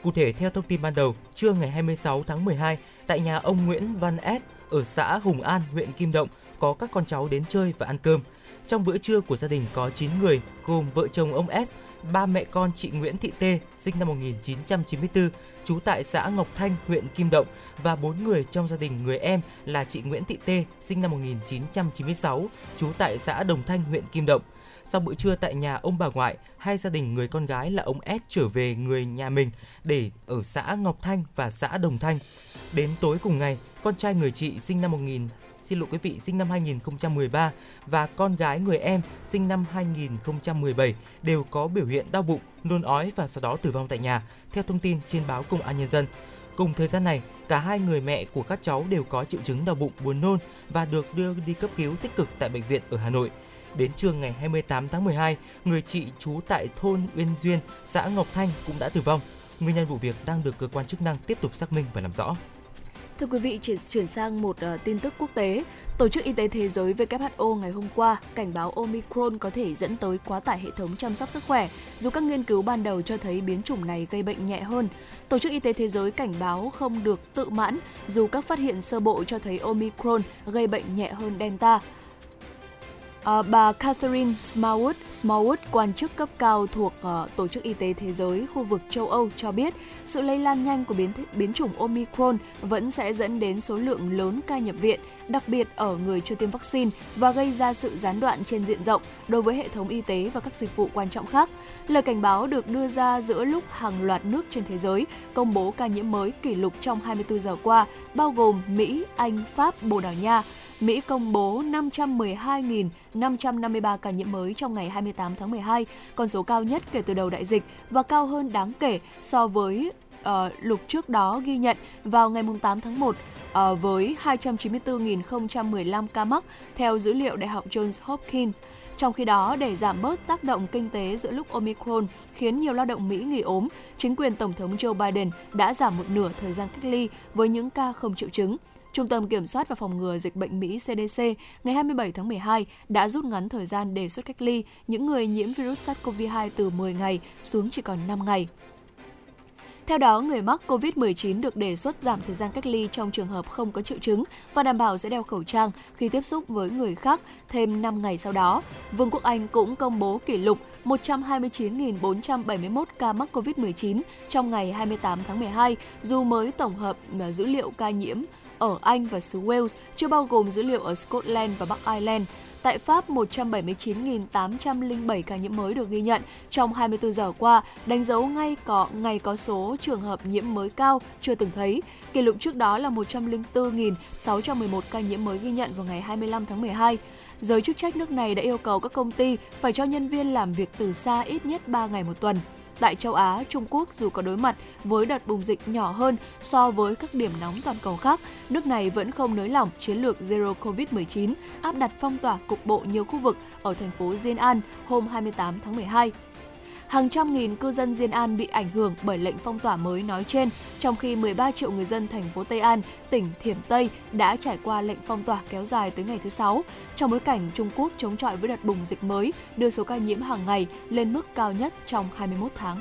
Cụ thể, theo thông tin ban đầu, trưa ngày 26 tháng 12, tại nhà ông Nguyễn Văn S ở xã Hùng An, huyện Kim Động, có các con cháu đến chơi và ăn cơm. Trong bữa trưa của gia đình có 9 người, gồm vợ chồng ông S, ba mẹ con chị Nguyễn Thị Tê, sinh năm 1994, trú tại xã Ngọc Thanh, huyện Kim Động và bốn người trong gia đình người em là chị Nguyễn Thị Tê, sinh năm 1996, trú tại xã Đồng Thanh, huyện Kim Động. Sau bữa trưa tại nhà ông bà ngoại, hai gia đình người con gái là ông S trở về người nhà mình để ở xã Ngọc Thanh và xã Đồng Thanh. Đến tối cùng ngày, con trai người chị sinh năm 1000 xin lỗi quý vị, sinh năm 2013 và con gái người em sinh năm 2017 đều có biểu hiện đau bụng, nôn ói và sau đó tử vong tại nhà, theo thông tin trên báo Công an Nhân dân. Cùng thời gian này, cả hai người mẹ của các cháu đều có triệu chứng đau bụng, buồn nôn và được đưa đi cấp cứu tích cực tại bệnh viện ở Hà Nội. Đến trưa ngày 28 tháng 12, người chị trú tại thôn Uyên Duyên, xã Ngọc Thanh cũng đã tử vong. Nguyên nhân vụ việc đang được cơ quan chức năng tiếp tục xác minh và làm rõ. Thưa quý vị, chuyển, chuyển sang một uh, tin tức quốc tế. Tổ chức Y tế Thế giới WHO ngày hôm qua cảnh báo Omicron có thể dẫn tới quá tải hệ thống chăm sóc sức khỏe, dù các nghiên cứu ban đầu cho thấy biến chủng này gây bệnh nhẹ hơn. Tổ chức Y tế Thế giới cảnh báo không được tự mãn dù các phát hiện sơ bộ cho thấy Omicron gây bệnh nhẹ hơn Delta. À, bà Catherine Smallwood, Smallwood, quan chức cấp cao thuộc uh, Tổ chức Y tế Thế giới khu vực châu Âu cho biết sự lây lan nhanh của biến biến chủng Omicron vẫn sẽ dẫn đến số lượng lớn ca nhập viện, đặc biệt ở người chưa tiêm vaccine và gây ra sự gián đoạn trên diện rộng đối với hệ thống y tế và các dịch vụ quan trọng khác. Lời cảnh báo được đưa ra giữa lúc hàng loạt nước trên thế giới công bố ca nhiễm mới kỷ lục trong 24 giờ qua, bao gồm Mỹ, Anh, Pháp, Bồ Đào Nha. Mỹ công bố 512.553 ca nhiễm mới trong ngày 28 tháng 12, con số cao nhất kể từ đầu đại dịch và cao hơn đáng kể so với uh, lục trước đó ghi nhận vào ngày 8 tháng 1 uh, ờ, với 294.015 ca mắc theo dữ liệu Đại học Johns Hopkins. Trong khi đó, để giảm bớt tác động kinh tế giữa lúc Omicron khiến nhiều lao động Mỹ nghỉ ốm, chính quyền Tổng thống Joe Biden đã giảm một nửa thời gian cách ly với những ca không triệu chứng. Trung tâm Kiểm soát và Phòng ngừa Dịch bệnh Mỹ CDC ngày 27 tháng 12 đã rút ngắn thời gian đề xuất cách ly những người nhiễm virus SARS-CoV-2 từ 10 ngày xuống chỉ còn 5 ngày. Theo đó, người mắc COVID-19 được đề xuất giảm thời gian cách ly trong trường hợp không có triệu chứng và đảm bảo sẽ đeo khẩu trang khi tiếp xúc với người khác thêm 5 ngày sau đó. Vương quốc Anh cũng công bố kỷ lục 129.471 ca mắc COVID-19 trong ngày 28 tháng 12, dù mới tổng hợp à, dữ liệu ca nhiễm ở Anh và xứ Wales, chưa bao gồm dữ liệu ở Scotland và Bắc Ireland. Tại Pháp, 179.807 ca nhiễm mới được ghi nhận trong 24 giờ qua, đánh dấu ngay có ngày có số trường hợp nhiễm mới cao chưa từng thấy. Kỷ lục trước đó là 104.611 ca nhiễm mới ghi nhận vào ngày 25 tháng 12. Giới chức trách nước này đã yêu cầu các công ty phải cho nhân viên làm việc từ xa ít nhất 3 ngày một tuần. Tại châu Á, Trung Quốc dù có đối mặt với đợt bùng dịch nhỏ hơn so với các điểm nóng toàn cầu khác, nước này vẫn không nới lỏng chiến lược Zero COVID-19, áp đặt phong tỏa cục bộ nhiều khu vực ở thành phố Diên An hôm 28 tháng 12 hàng trăm nghìn cư dân Diên An bị ảnh hưởng bởi lệnh phong tỏa mới nói trên, trong khi 13 triệu người dân thành phố Tây An, tỉnh Thiểm Tây đã trải qua lệnh phong tỏa kéo dài tới ngày thứ Sáu, trong bối cảnh Trung Quốc chống chọi với đợt bùng dịch mới, đưa số ca nhiễm hàng ngày lên mức cao nhất trong 21 tháng.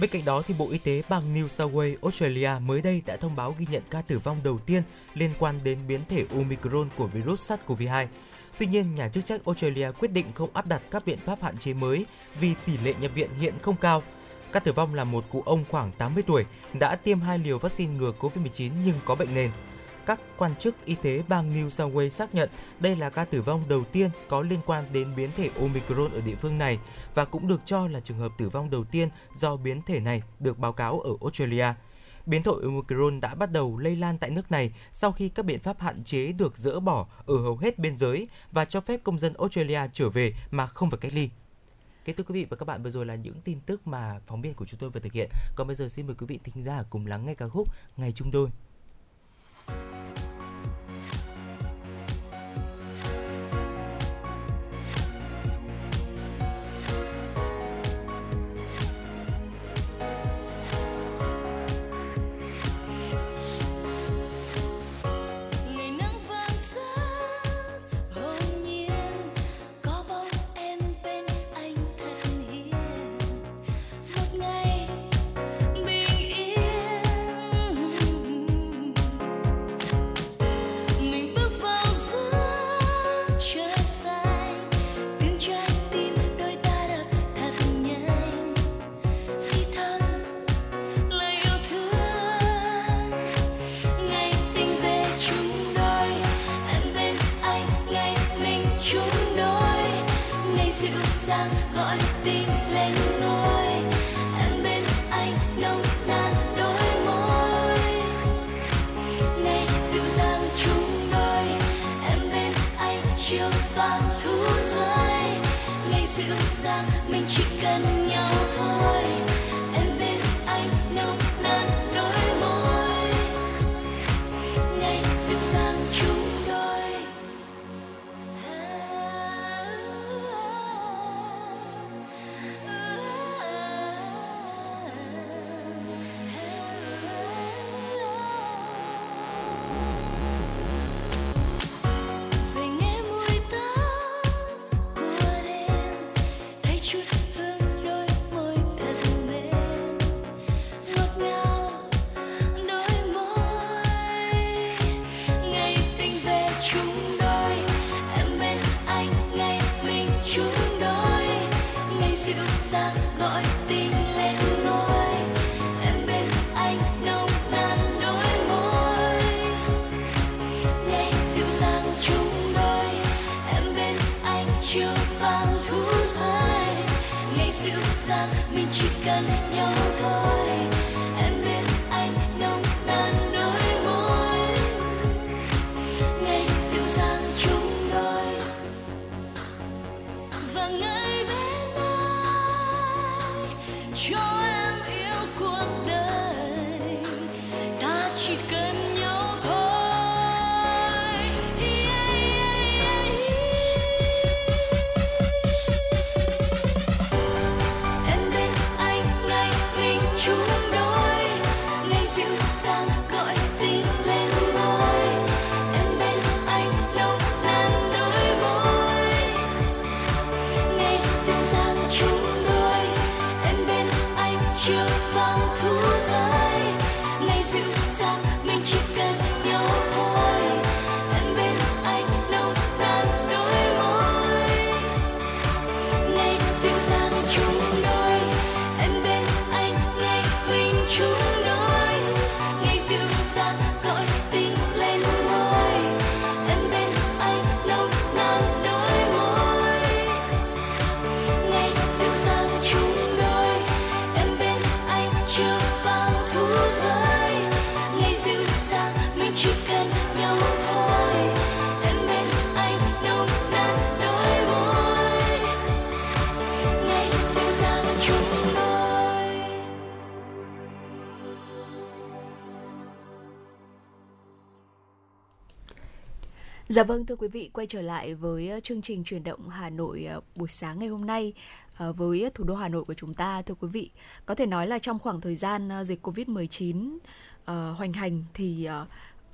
Bên cạnh đó, thì Bộ Y tế bang New South Wales, Australia mới đây đã thông báo ghi nhận ca tử vong đầu tiên liên quan đến biến thể Omicron của virus SARS-CoV-2. Tuy nhiên, nhà chức trách Australia quyết định không áp đặt các biện pháp hạn chế mới vì tỷ lệ nhập viện hiện không cao. Ca tử vong là một cụ ông khoảng 80 tuổi đã tiêm hai liều vaccine ngừa COVID-19 nhưng có bệnh nền. Các quan chức y tế bang New South Wales xác nhận đây là ca tử vong đầu tiên có liên quan đến biến thể Omicron ở địa phương này và cũng được cho là trường hợp tử vong đầu tiên do biến thể này được báo cáo ở Australia. Biến thể Omicron đã bắt đầu lây lan tại nước này sau khi các biện pháp hạn chế được dỡ bỏ ở hầu hết biên giới và cho phép công dân Australia trở về mà không phải cách ly. Kính thưa quý vị và các bạn, vừa rồi là những tin tức mà phóng viên của chúng tôi vừa thực hiện. Còn bây giờ xin mời quý vị thính giả cùng lắng nghe ca khúc Ngày chung đôi. Sang gọi tin lên ngôi em bên anh nồng nàn đôi môi. Ngày dịu dàng chung đôi, em bên anh chiều vàng thu rơi. Ngày dịu dàng mình chỉ cần nhau thôi. Chỉ Dạ vâng thưa quý vị, quay trở lại với ờ, chương trình chuyển động Hà Nội ờ, buổi sáng ngày hôm nay ờ, với thủ đô Hà Nội của chúng ta thưa quý vị. Có thể nói là trong khoảng thời gian dịch Covid-19 ờ, hoành hành thì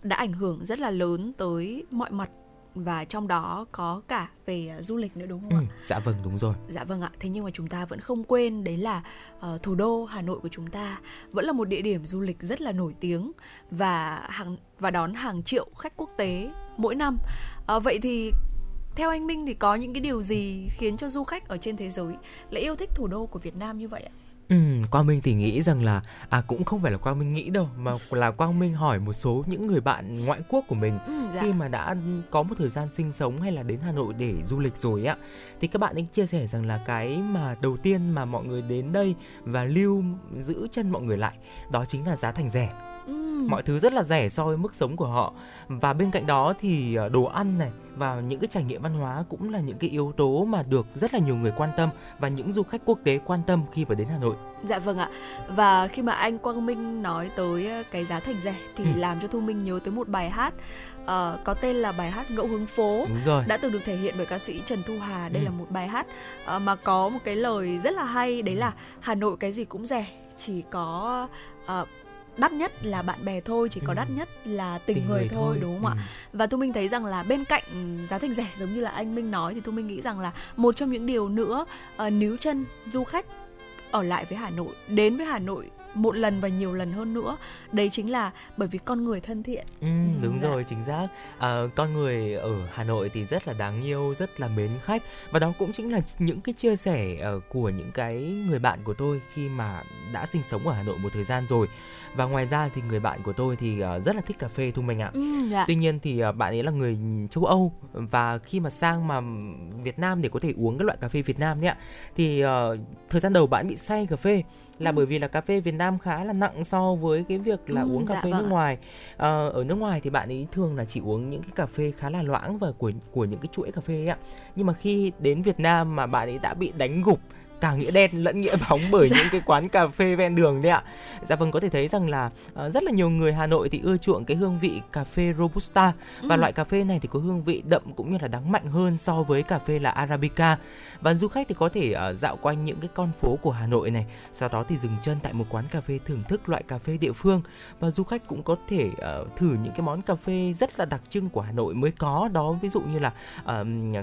đã ảnh hưởng rất là lớn tới mọi mặt và trong đó có cả về du lịch nữa đúng không Ừ, ạ? dạ vâng đúng rồi. Dạ vâng ạ, thế nhưng mà chúng ta vẫn không quên đấy là ờ, thủ đô Hà Nội của chúng ta vẫn là một địa điểm du lịch rất là nổi tiếng và hàng và đón hàng triệu khách quốc tế mỗi năm. Ờ, vậy thì theo anh Minh thì có những cái điều gì khiến cho du khách ở trên thế giới lại yêu thích thủ đô của Việt Nam như vậy ạ? Ừ, Quang Minh thì nghĩ rằng là à cũng không phải là Quang Minh nghĩ đâu mà là Quang Minh hỏi một số những người bạn ngoại quốc của mình Ừ, dạ. khi mà đã có một thời gian sinh sống hay là đến Hà Nội để du lịch rồi á thì các bạn ấy chia sẻ rằng là cái mà đầu tiên mà mọi người đến đây và lưu giữ chân mọi người lại đó chính là giá thành rẻ Ừm, mọi thứ rất là rẻ so với mức sống của họ và bên cạnh đó thì ờ, đồ ăn này và những cái trải nghiệm văn hóa cũng là những cái yếu tố mà được rất là nhiều người quan tâm và những du khách quốc tế quan tâm khi mà đến Hà Nội. Dạ vâng ạ. Và khi mà anh Quang Minh nói tới ờ, cái giá thành rẻ thì Ừ. làm cho Thu Minh nhớ tới một bài hát ờ, có tên là bài hát Ngẫu hứng phố. Đúng rồi. đã từng được thể hiện bởi ca sĩ Trần Thu Hà. Đây Ừ. là một bài hát ờ, mà có một cái lời rất là hay đấy là Hà Nội cái gì cũng rẻ, chỉ có ờ, đắt nhất là bạn bè thôi, chỉ có Ừ. đắt nhất là tình, người, thôi, đúng không ạ? Và Thu Minh thấy rằng là bên cạnh giá thành rẻ giống như là anh Minh nói thì Thu Minh nghĩ rằng là một trong những điều nữa uh, níu chân du khách ở lại với Hà Nội, đến với Hà Nội một lần và nhiều lần hơn nữa. Đấy chính là bởi vì con người thân thiện. Ừ, đúng dạ. rồi chính xác. À, con người ở Hà Nội thì rất là đáng yêu rất là mến khách. Và đó cũng chính là những cái chia sẻ ờ, của những cái người bạn của tôi khi mà đã sinh sống ở Hà Nội một thời gian rồi. Và ngoài ra thì người bạn của tôi thì ờ, rất là thích cà phê thu minh ạ. Ừ, dạ. Tuy nhiên thì ờ, bạn ấy là người châu Âu. Và khi mà sang mà Việt Nam để có thể uống cái loại cà phê Việt Nam đấy ạ thì ờ, thời gian đầu bạn bị say cà phê là bởi vì là cà phê Việt Nam khá là nặng so với cái việc là Ừ, uống cà dạ phê vâng nước ngoài. Ờ, ở nước ngoài thì bạn ấy thường là chỉ uống những cái cà phê khá là loãng và của của những cái chuỗi cà phê ấy ạ. Nhưng mà khi đến Việt Nam mà bạn ấy đã bị đánh gục cả nghĩa đen lẫn nghĩa bóng bởi Dạ. những cái quán cà phê ven đường đấy ạ. Dạ vâng có thể thấy rằng là ờ, rất là nhiều người Hà Nội thì ưa chuộng cái hương vị cà phê robusta và Ừ. loại cà phê này thì có hương vị đậm cũng như là đắng mạnh hơn so với cà phê là arabica. Và du khách thì có thể ờ, dạo quanh những cái con phố của Hà Nội này, sau đó thì dừng chân tại một quán cà phê thưởng thức loại cà phê địa phương và du khách cũng có thể ờ, thử những cái món cà phê rất là đặc trưng của Hà Nội mới có đó ví dụ như là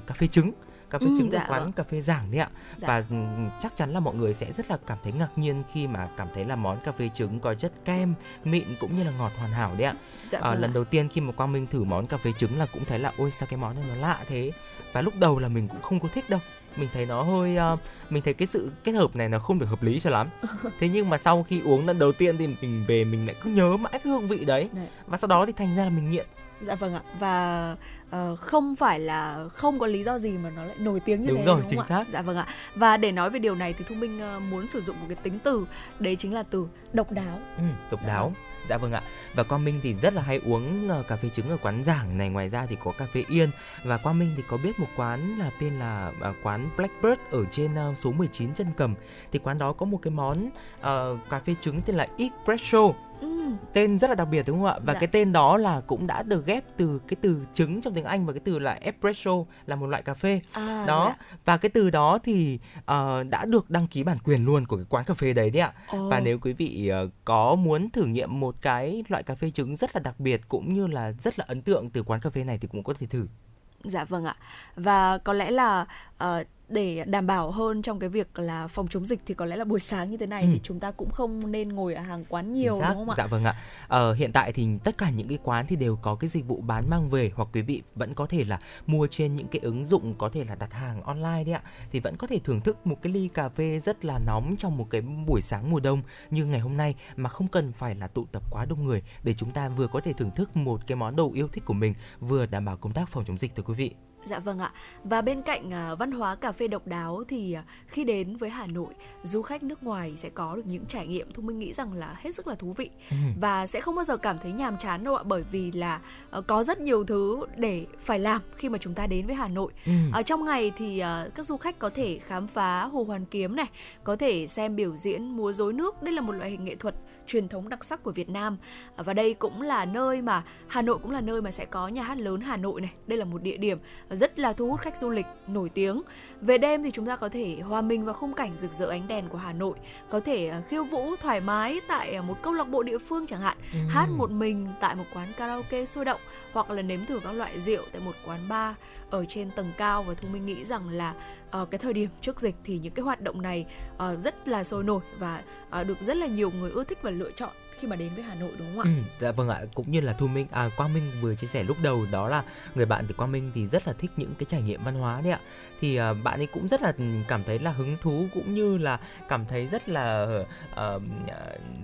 cà phê trứng cà phê Ừ, trứng dạ ở quán vâng. cà phê giảng đấy ạ Dạ. và ừm, chắc chắn là mọi người sẽ rất là cảm thấy ngạc nhiên khi mà cảm thấy là món cà phê trứng có chất kem mịn cũng như là ngọt hoàn hảo đấy ạ dạ Ờ, vâng lần ạ. đầu tiên khi mà Quang Minh thử món cà phê trứng là cũng thấy là ôi sao cái món này nó lạ thế và lúc đầu là mình cũng không có thích đâu mình thấy nó hơi ờ, mình thấy cái sự kết hợp này nó không được hợp lý cho lắm [LAUGHS] thế nhưng mà sau khi uống lần đầu tiên thì mình về mình lại cứ nhớ mãi cái hương vị đấy Đấy. và sau đó thì thành ra là mình nghiện Dạ vâng ạ và ờ, không phải là không có lý do gì mà nó lại nổi tiếng như Đúng thế rồi, đúng không chính ạ? xác. Dạ vâng ạ. Và để nói về điều này thì Thu Minh ờ, muốn sử dụng một cái tính từ đấy chính là từ độc đáo. Ừ, độc Dạ đáo. vâng. Dạ vâng ạ. Và Quang Minh thì rất là hay uống ờ, cà phê trứng ở quán giảng này. Ngoài ra thì có cà phê yên và Quang Minh thì có biết một quán là tên là ờ, quán Blackbird ở trên ờ, số 19 chân cầm. Thì quán đó có một cái món ờ, cà phê trứng tên là espresso. Ừ, Tên rất là đặc biệt đúng không ạ? Và Dạ. cái tên đó là cũng đã được ghép từ cái từ trứng trong tiếng Anh và cái từ là espresso là một loại cà phê à, đó dạ. và cái từ đó thì ờ, đã được đăng ký bản quyền luôn của cái quán cà phê đấy đấy ạ Ồ. và nếu quý vị ờ, có muốn thử nghiệm một cái loại cà phê trứng rất là đặc biệt cũng như là rất là ấn tượng từ quán cà phê này thì cũng có thể thử Dạ vâng ạ. Và có lẽ là ờ, để đảm bảo hơn trong cái việc là phòng chống dịch thì có lẽ là buổi sáng như thế này Ừ. thì chúng ta cũng không nên ngồi ở hàng quán nhiều đúng không ạ? Dạ vâng ạ. Ờ, hiện tại thì tất cả những cái quán thì đều có cái dịch vụ bán mang về hoặc quý vị vẫn có thể là mua trên những cái ứng dụng có thể là đặt hàng online đấy ạ. Thì vẫn có thể thưởng thức một cái ly cà phê rất là nóng trong một cái buổi sáng mùa đông như ngày hôm nay mà không cần phải là tụ tập quá đông người để chúng ta vừa có thể thưởng thức một cái món đồ yêu thích của mình vừa đảm bảo công tác phòng chống dịch thưa quý vị. Dạ vâng ạ. Và bên cạnh à, văn hóa cà phê độc đáo thì à, khi đến với Hà Nội, du khách nước ngoài sẽ có được những trải nghiệm Thu Minh nghĩ rằng là hết sức là thú vị Ừ. và sẽ không bao giờ cảm thấy nhàm chán đâu ạ bởi vì là ờ, có rất nhiều thứ để phải làm khi mà chúng ta đến với Hà Nội. Ừ. Ở trong ngày thì ờ, các du khách có thể khám phá Hồ Hoàn Kiếm này, có thể xem biểu diễn múa rối nước. Đây là một loại hình nghệ thuật truyền thống đặc sắc của Việt Nam. À, Và đây cũng là nơi mà Hà Nội cũng là nơi mà sẽ có nhà hát lớn Hà Nội này. Đây là một địa điểm rất là thu hút khách du lịch nổi tiếng. Về đêm thì chúng ta có thể hòa mình vào khung cảnh rực rỡ ánh đèn của Hà Nội, có thể ờ, khiêu vũ thoải mái tại ờ, một câu lạc bộ địa phương chẳng hạn, Ừ. hát một mình tại một quán karaoke sôi động hoặc là nếm thử các loại rượu tại một quán bar ở trên tầng cao và thu minh nghĩ rằng là uh, cái thời điểm trước dịch thì những cái hoạt động này uh, rất là sôi nổi và uh, được rất là nhiều người ưa thích và lựa chọn khi mà đến với Hà Nội đúng không ạ? Ừ, dạ vâng ạ, cũng như là Thu Minh à Quang Minh vừa chia sẻ lúc đầu đó là người bạn thì Quang Minh thì rất là thích những cái trải nghiệm văn hóa đấy ạ. Thì à, bạn ấy cũng rất là cảm thấy là hứng thú cũng như là cảm thấy rất là ờ,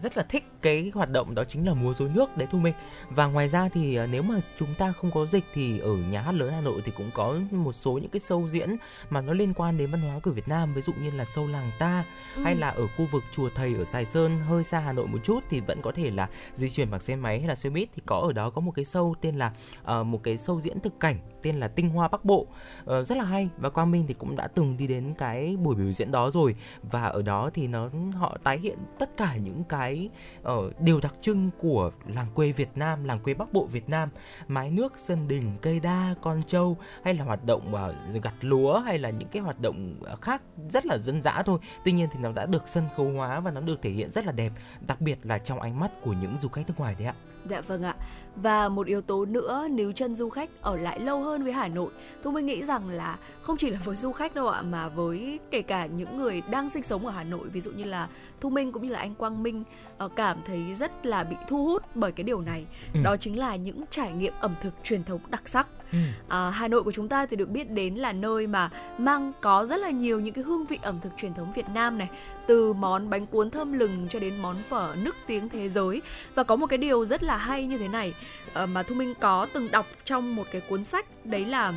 rất là thích cái hoạt động đó chính là múa rối nước đấy Thu Minh. Và ngoài ra thì à, nếu mà chúng ta không có dịch thì ở nhà hát lớn Hà Nội thì cũng có một số những cái show diễn mà nó liên quan đến văn hóa của Việt Nam ví dụ như là show làng ta Ừ. hay là ở khu vực chùa thầy ở Sài Sơn hơi xa Hà Nội một chút thì vẫn có có thể là di chuyển bằng xe máy hay là xe buýt thì có ở đó có một cái show tên là uh, một cái show diễn thực cảnh tên là Tinh Hoa Bắc Bộ. Ờ, rất là hay. Và Quang Minh thì cũng đã từng đi đến cái buổi biểu diễn đó rồi. Và ở đó thì nó họ tái hiện tất cả những cái uh, điều đặc trưng của làng quê Việt Nam làng quê Bắc Bộ Việt Nam. Mái nước sân đình cây đa con trâu hay là hoạt động uh, gặt lúa hay là những cái hoạt động ờ, khác rất là dân dã thôi. Tuy nhiên thì nó đã được sân khấu hóa và nó được thể hiện rất là đẹp đặc biệt là trong ánh mắt của những du khách nước ngoài đấy ạ. Dạ vâng ạ. Và một yếu tố nữa nếu chân du khách ở lại lâu hơn với Hà Nội, Thu Minh nghĩ rằng là không chỉ là với du khách đâu ạ mà với kể cả những người đang sinh sống ở Hà Nội, ví dụ như là Thu Minh cũng như là anh Quang Minh ờ, cảm thấy rất là bị thu hút bởi cái điều này. Ừ. Đó chính là những trải nghiệm ẩm thực truyền thống đặc sắc. Ừ. À, Hà Nội của chúng ta thì được biết đến là nơi mà mang có rất là nhiều những cái hương vị ẩm thực truyền thống Việt Nam này, từ món bánh cuốn thơm lừng cho đến món phở nức tiếng thế giới. Và có một cái điều rất là hay như thế này à, mà Thu Minh có từng đọc trong một cái cuốn sách đấy là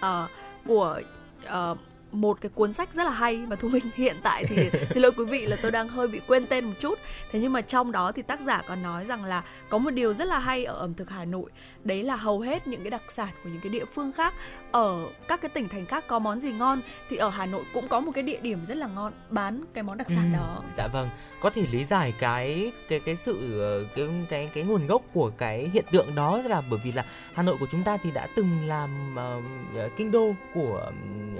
ờ, của ờ, một cái cuốn sách rất là hay mà Thu Minh hiện tại thì [LAUGHS] xin lỗi quý vị là tôi đang hơi bị quên tên một chút. Thế nhưng mà trong đó thì tác giả có nói rằng là có một điều rất là hay ở ẩm thực Hà Nội, đấy là hầu hết những cái đặc sản của những cái địa phương khác ở các cái tỉnh thành khác có món gì ngon thì ở Hà Nội cũng có một cái địa điểm rất là ngon bán cái món đặc sản Ừ, đó. Dạ vâng, có thể lý giải cái cái cái sự ờ, cái cái cái nguồn gốc của cái hiện tượng đó là bởi vì là Hà Nội của chúng ta thì đã từng làm ờ, kinh đô của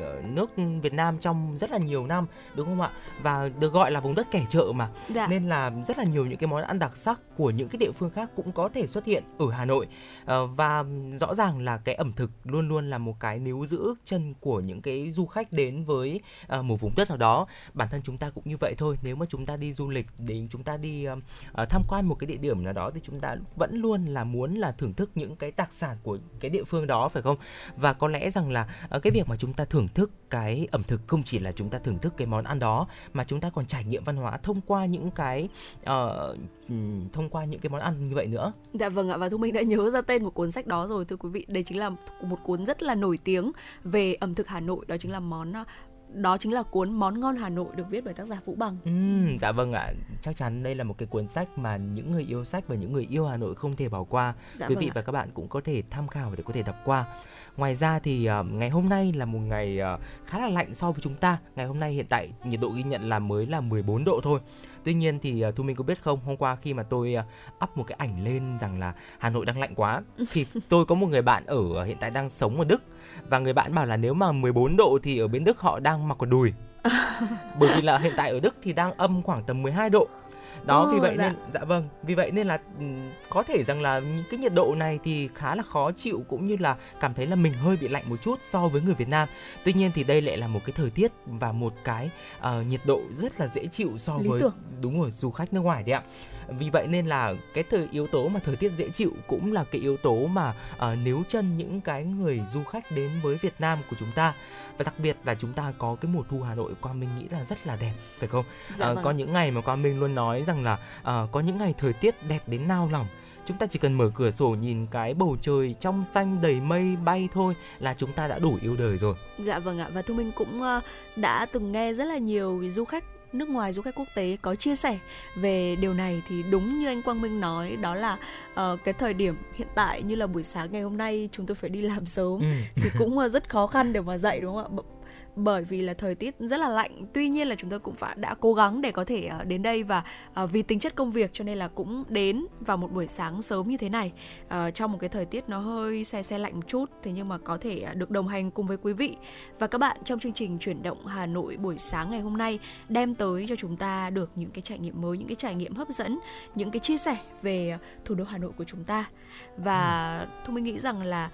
ờ, nước Việt Nam trong rất là nhiều năm đúng không ạ? Và được gọi là vùng đất kẻ chợ mà. Dạ. Nên là rất là nhiều những cái món ăn đặc sắc của những cái địa phương khác cũng có thể xuất hiện ở Hà Nội. Ờ, và rõ ràng là cái ẩm thực luôn luôn là một cái níu giữ chân của những cái du khách đến với ờ, một vùng đất nào đó bản thân chúng ta cũng như vậy thôi nếu mà chúng ta đi du lịch đến chúng ta đi ờ, tham quan một cái địa điểm nào đó thì chúng ta vẫn luôn là muốn là thưởng thức những cái đặc sản của cái địa phương đó phải không và có lẽ rằng là cái việc mà chúng ta thưởng thức cái ẩm thực không chỉ là chúng ta thưởng thức cái món ăn đó mà chúng ta còn trải nghiệm văn hóa thông qua những cái ờ, ừm, thông qua những cái món ăn như vậy nữa Dạ vâng ạ và Thu Minh đã nhớ ra tên của cuốn sách đó rồi thưa quý vị. Đây chính là một cuốn rất là nổi tiếng về ẩm thực Hà Nội, đó chính là món đó chính là cuốn Món ngon Hà Nội được viết bởi tác giả Vũ Bằng. Ừm, dạ vâng ạ chắc chắn đây là một cái cuốn sách mà những người yêu sách và những người yêu Hà Nội không thể bỏ qua Dạ quý vâng vị ạ. và các bạn cũng có thể tham khảo để có thể đọc qua ngoài ra thì ờ, ngày hôm nay là một ngày ờ, khá là lạnh so với chúng ta. Ngày hôm nay hiện tại nhiệt độ ghi nhận là mới là 14 độ thôi. Tuy nhiên thì ờ, thu minh có biết không hôm qua khi mà tôi ờ, up một cái ảnh lên rằng là hà nội đang lạnh quá [LAUGHS] thì tôi có một người bạn ở hiện tại đang sống ở đức. Và người bạn bảo là nếu mà 14 độ thì ở bên đức họ đang mặc quần đùi. [LAUGHS] Bởi vì là hiện tại ở Đức thì đang âm khoảng tầm 12 độ đó vì vậy dạ. nên dạ vâng vì vậy nên là ừm, có thể rằng là những cái nhiệt độ này thì khá là khó chịu cũng như là cảm thấy là mình hơi bị lạnh một chút so với người Việt Nam tuy nhiên thì đây lại là một cái thời tiết và một cái ờ, nhiệt độ rất là dễ chịu so Lý với tưởng. đúng rồi du khách nước ngoài đấy ạ vì vậy nên là cái thời yếu tố mà thời tiết dễ chịu cũng là cái yếu tố mà ờ, níu chân những cái người du khách đến với Việt Nam của chúng ta. Và đặc biệt là chúng ta có cái mùa thu Hà Nội qua mình nghĩ là rất là đẹp phải không? Dạ vâng có những ngày mà qua mình luôn nói rằng là ờ, có những ngày thời tiết đẹp đến nao lòng. Chúng ta chỉ cần mở cửa sổ nhìn cái bầu trời trong xanh đầy mây bay thôi là chúng ta đã đủ yêu đời rồi. Dạ vâng ạ. Và Thu Minh cũng đã từng nghe rất là nhiều du khách nước ngoài du khách quốc tế có chia sẻ về điều này thì đúng như anh Quang Minh nói đó là ờ, cái thời điểm hiện tại như là buổi sáng ngày hôm nay chúng tôi phải đi làm sớm Ừ. thì cũng ờ, rất khó khăn để mà dậy đúng không ạ bởi vì là thời tiết rất là lạnh. Tuy nhiên là chúng tôi cũng phải đã cố gắng để có thể ờ, đến đây và ờ, vì tính chất công việc cho nên là cũng đến vào một buổi sáng sớm như thế này. Ờ, trong một cái thời tiết nó hơi xe xe lạnh một chút thế nhưng mà có thể được đồng hành cùng với quý vị. Và các bạn trong chương trình chuyển động Hà Nội buổi sáng ngày hôm nay đem tới cho chúng ta được những cái trải nghiệm mới những cái trải nghiệm hấp dẫn những cái chia sẻ về thủ đô Hà Nội của chúng ta. Và thu minh nghĩ rằng là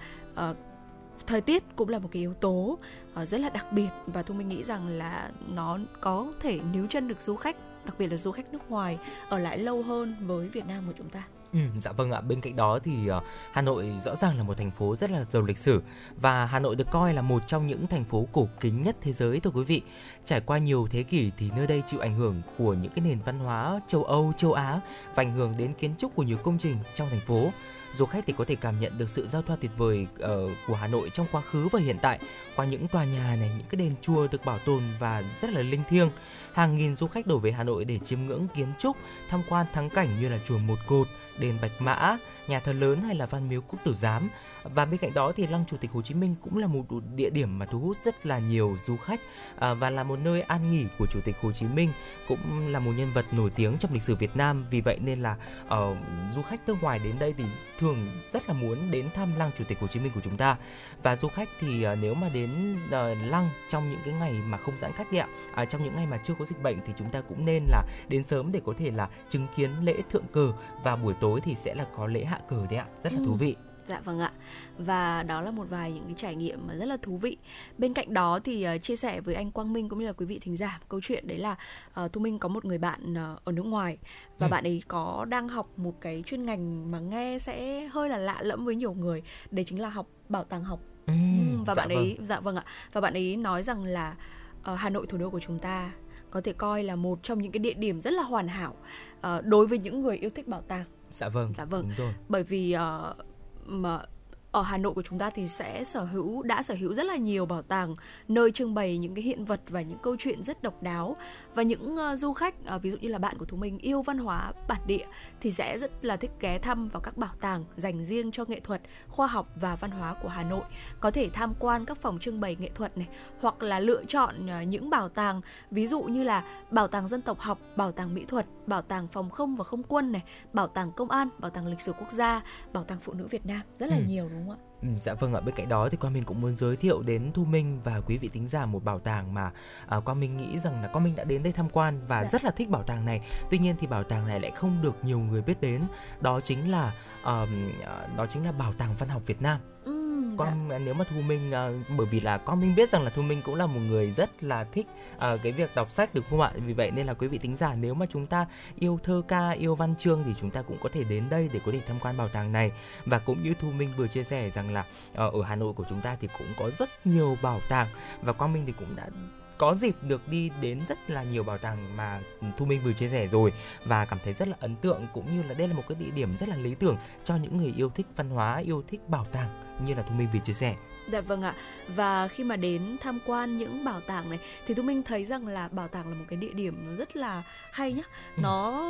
thời tiết cũng là một cái yếu tố ờ, rất là đặc biệt và thu minh nghĩ rằng là nó có thể níu chân được du khách đặc biệt là du khách nước ngoài ở lại lâu hơn với Việt Nam của chúng ta Ừ, dạ vâng ạ. Bên cạnh đó thì ờ, Hà Nội rõ ràng là một thành phố rất là giàu lịch sử và Hà Nội được coi là một trong những thành phố cổ kính nhất thế giới thưa quý vị. Trải qua nhiều thế kỷ thì nơi đây chịu ảnh hưởng của những cái nền văn hóa châu Âu, châu Á và ảnh hưởng đến kiến trúc của nhiều công trình trong thành phố. Du khách thì có thể cảm nhận được sự giao thoa tuyệt vời uh, của Hà Nội trong quá khứ và hiện tại qua những tòa nhà này, những cái đền chùa được bảo tồn và rất là linh thiêng. Hàng nghìn du khách đổ về Hà Nội để chiêm ngưỡng kiến trúc, tham quan thắng cảnh như là chùa Một Cột, đền Bạch Mã, nhà thờ lớn hay là Văn Miếu Quốc Tử Giám. Và bên cạnh đó thì Lăng Chủ tịch Hồ Chí Minh cũng là một địa điểm mà thu hút rất là nhiều du khách à, và là một nơi an nghỉ của Chủ tịch Hồ Chí Minh, cũng là một nhân vật nổi tiếng trong lịch sử Việt Nam. Vì vậy nên là uh, du khách nước ngoài đến đây thì thường rất là muốn đến thăm Lăng Chủ tịch Hồ Chí Minh của chúng ta. Và du khách thì uh, nếu mà đến ờ, Lăng trong những cái ngày mà không giãn cách đấy ạ, à, trong những ngày mà chưa có dịch bệnh thì chúng ta cũng nên là đến sớm để có thể là chứng kiến lễ thượng cờ và buổi tối thì sẽ là có lễ hạ cờ đấy ạ rất là Ừ. thú vị Dạ vâng ạ. Và đó là một vài những cái trải nghiệm mà rất là thú vị. Bên cạnh đó thì ờ, chia sẻ với anh Quang Minh cũng như là quý vị thính giả câu chuyện đấy là uh, Thu Minh có một người bạn ờ, ở nước ngoài và Ừ. bạn ấy có đang học một cái chuyên ngành mà nghe sẽ hơi là lạ lẫm với nhiều người. Đấy chính là học bảo tàng học. Ừm, Ừm, và dạ bạn ấy dạ vâng ạ. Và bạn ấy nói rằng là ờ, Hà Nội thủ đô của chúng ta có thể coi là một trong những cái địa điểm rất là hoàn hảo ờ, đối với những người yêu thích bảo tàng dạ vâng Dạ vâng. đúng rồi bởi vì ờ, mà ở Hà Nội của chúng ta thì sẽ sở hữu đã sở hữu rất là nhiều bảo tàng nơi trưng bày những cái hiện vật và những câu chuyện rất độc đáo và những ờ, du khách ờ, ví dụ như là bạn của chúng mình yêu văn hóa bản địa thì sẽ rất là thích ghé thăm vào các bảo tàng dành riêng cho nghệ thuật, khoa học và văn hóa của Hà Nội. Có thể tham quan các phòng trưng bày nghệ thuật này hoặc là lựa chọn ờ, những bảo tàng ví dụ như là bảo tàng dân tộc học, bảo tàng mỹ thuật, bảo tàng phòng không và không quân này, bảo tàng công an, bảo tàng lịch sử quốc gia, bảo tàng phụ nữ Việt Nam rất là Ừ. nhiều đúng? Ừ, dạ vâng ạ. Bên cạnh đó thì quang minh cũng muốn giới thiệu đến thu minh và quý vị tính giả một bảo tàng mà à, quang minh nghĩ rằng là quang minh đã đến đây tham quan và Dạ. rất là thích bảo tàng này. Tuy nhiên thì bảo tàng này lại không được nhiều người biết đến. Đó chính là à, đó chính là bảo tàng văn học việt nam Dạ. con dạ. Nếu mà Thu Minh à, bởi vì là con Minh biết rằng là Thu Minh cũng là một người rất là thích à, cái việc đọc sách được không ạ? Vì vậy nên là quý vị tính giả nếu mà chúng ta yêu thơ ca, yêu văn chương thì chúng ta cũng có thể đến đây để có thể tham quan bảo tàng này. Và cũng như Thu Minh vừa chia sẻ rằng là ờ, ở Hà Nội của chúng ta thì cũng có rất nhiều bảo tàng và Quang Minh thì cũng đã có dịp được đi đến rất là nhiều bảo tàng mà Thu Minh vừa chia sẻ rồi và cảm thấy rất là ấn tượng cũng như là đây là một cái địa điểm rất là lý tưởng cho những người yêu thích văn hóa, yêu thích bảo tàng như là Thu Minh vừa chia sẻ. Dạ vâng ạ. Và khi mà đến tham quan những bảo tàng này thì chúng mình thấy rằng là bảo tàng là một cái địa điểm nó rất là hay nhá. Ừ. Nó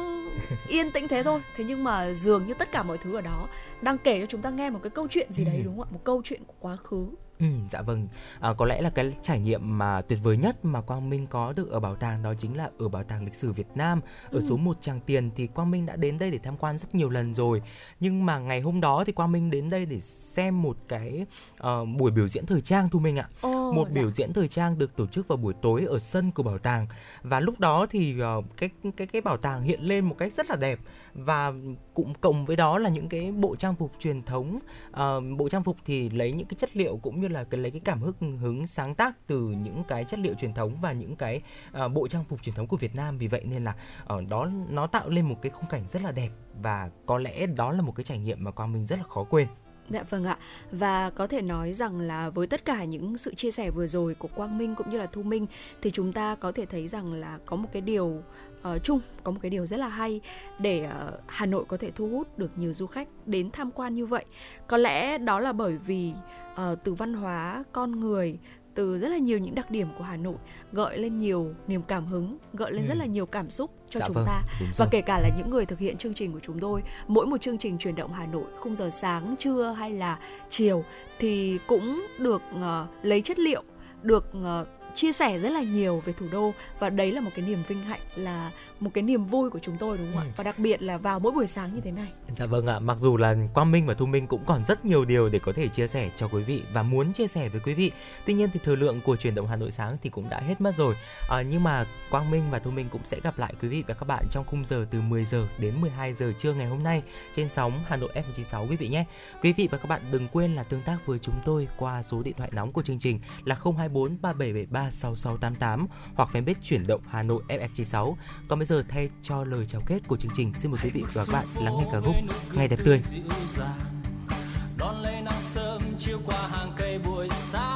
yên tĩnh thế thôi. Thế nhưng mà dường như tất cả mọi thứ ở đó đang kể cho chúng ta nghe một cái câu chuyện gì đấy Ừ. đúng không ạ? Một câu chuyện của quá khứ. Ừ, dạ vâng. À, có lẽ là cái trải nghiệm mà tuyệt vời nhất mà Quang Minh có được ở bảo tàng đó chính là ở bảo tàng lịch sử Việt Nam ở Ừ. số 1 Tràng Tiền thì Quang Minh đã đến đây để tham quan rất nhiều lần rồi. Nhưng mà ngày hôm đó thì Quang Minh đến đây để xem một cái ờ, buổi biểu diễn thời trang thu Minh ạ. Ồ, một dạ. biểu diễn thời trang được tổ chức vào buổi tối ở sân của bảo tàng và lúc đó thì ờ, cái cái cái bảo tàng hiện lên một cách rất là đẹp và cũng cộng với đó là những cái bộ trang phục truyền thống Ờ, bộ trang phục thì lấy những cái chất liệu cũng như là cái lấy cái cảm hứng hứng sáng tác từ những cái chất liệu truyền thống và những cái ờ, bộ trang phục truyền thống của Việt Nam vì vậy nên là ở đó nó tạo lên một cái khung cảnh rất là đẹp và có lẽ đó là một cái trải nghiệm mà Quang Minh rất là khó quên. Dạ vâng ạ. Và có thể nói rằng là với tất cả những sự chia sẻ vừa rồi của Quang Minh cũng như là Thu Minh thì chúng ta có thể thấy rằng là có một cái điều ờ, chung, có một cái điều rất là hay để ờ, Hà Nội có thể thu hút được nhiều du khách đến tham quan như vậy. Có lẽ đó là bởi vì ờ, từ văn hóa, con người từ rất là nhiều những đặc điểm của Hà Nội gợi lên nhiều niềm cảm hứng, gợi lên Ừ. rất là nhiều cảm xúc cho Dạ chúng vâng, ta và kể cả là những người thực hiện chương trình của chúng tôi mỗi một chương trình chuyển động Hà Nội khung giờ sáng trưa hay là chiều thì cũng được ờ, lấy chất liệu được ờ, chia sẻ rất là nhiều về thủ đô và đấy là một cái niềm vinh hạnh là một cái niềm vui của chúng tôi đúng không Ừ. ạ và đặc biệt là vào mỗi buổi sáng như thế này Dạ vâng ạ, mặc dù là Quang Minh và Thu Minh cũng còn rất nhiều điều để có thể chia sẻ cho quý vị và muốn chia sẻ với quý vị. Tuy nhiên thì thời lượng của chuyển động Hà Nội sáng thì cũng đã hết mất rồi. À, nhưng mà Quang Minh và Thu Minh cũng sẽ gặp lại quý vị và các bạn trong khung giờ từ 10 giờ đến 12 giờ trưa ngày hôm nay trên sóng Hà Nội FM96 quý vị nhé. Quý vị và các bạn đừng quên là tương tác với chúng tôi qua số điện thoại nóng của chương trình là 024 3773 6688 hoặc fanpage chuyển động Hà Nội FF96. Còn bây giờ thay cho lời chào kết của chương trình, xin mời quý vị và các bạn lắng nghe ca khúc Ngày đẹp tươi. đón lấy nắng sớm chiếu qua hàng cây buổi sáng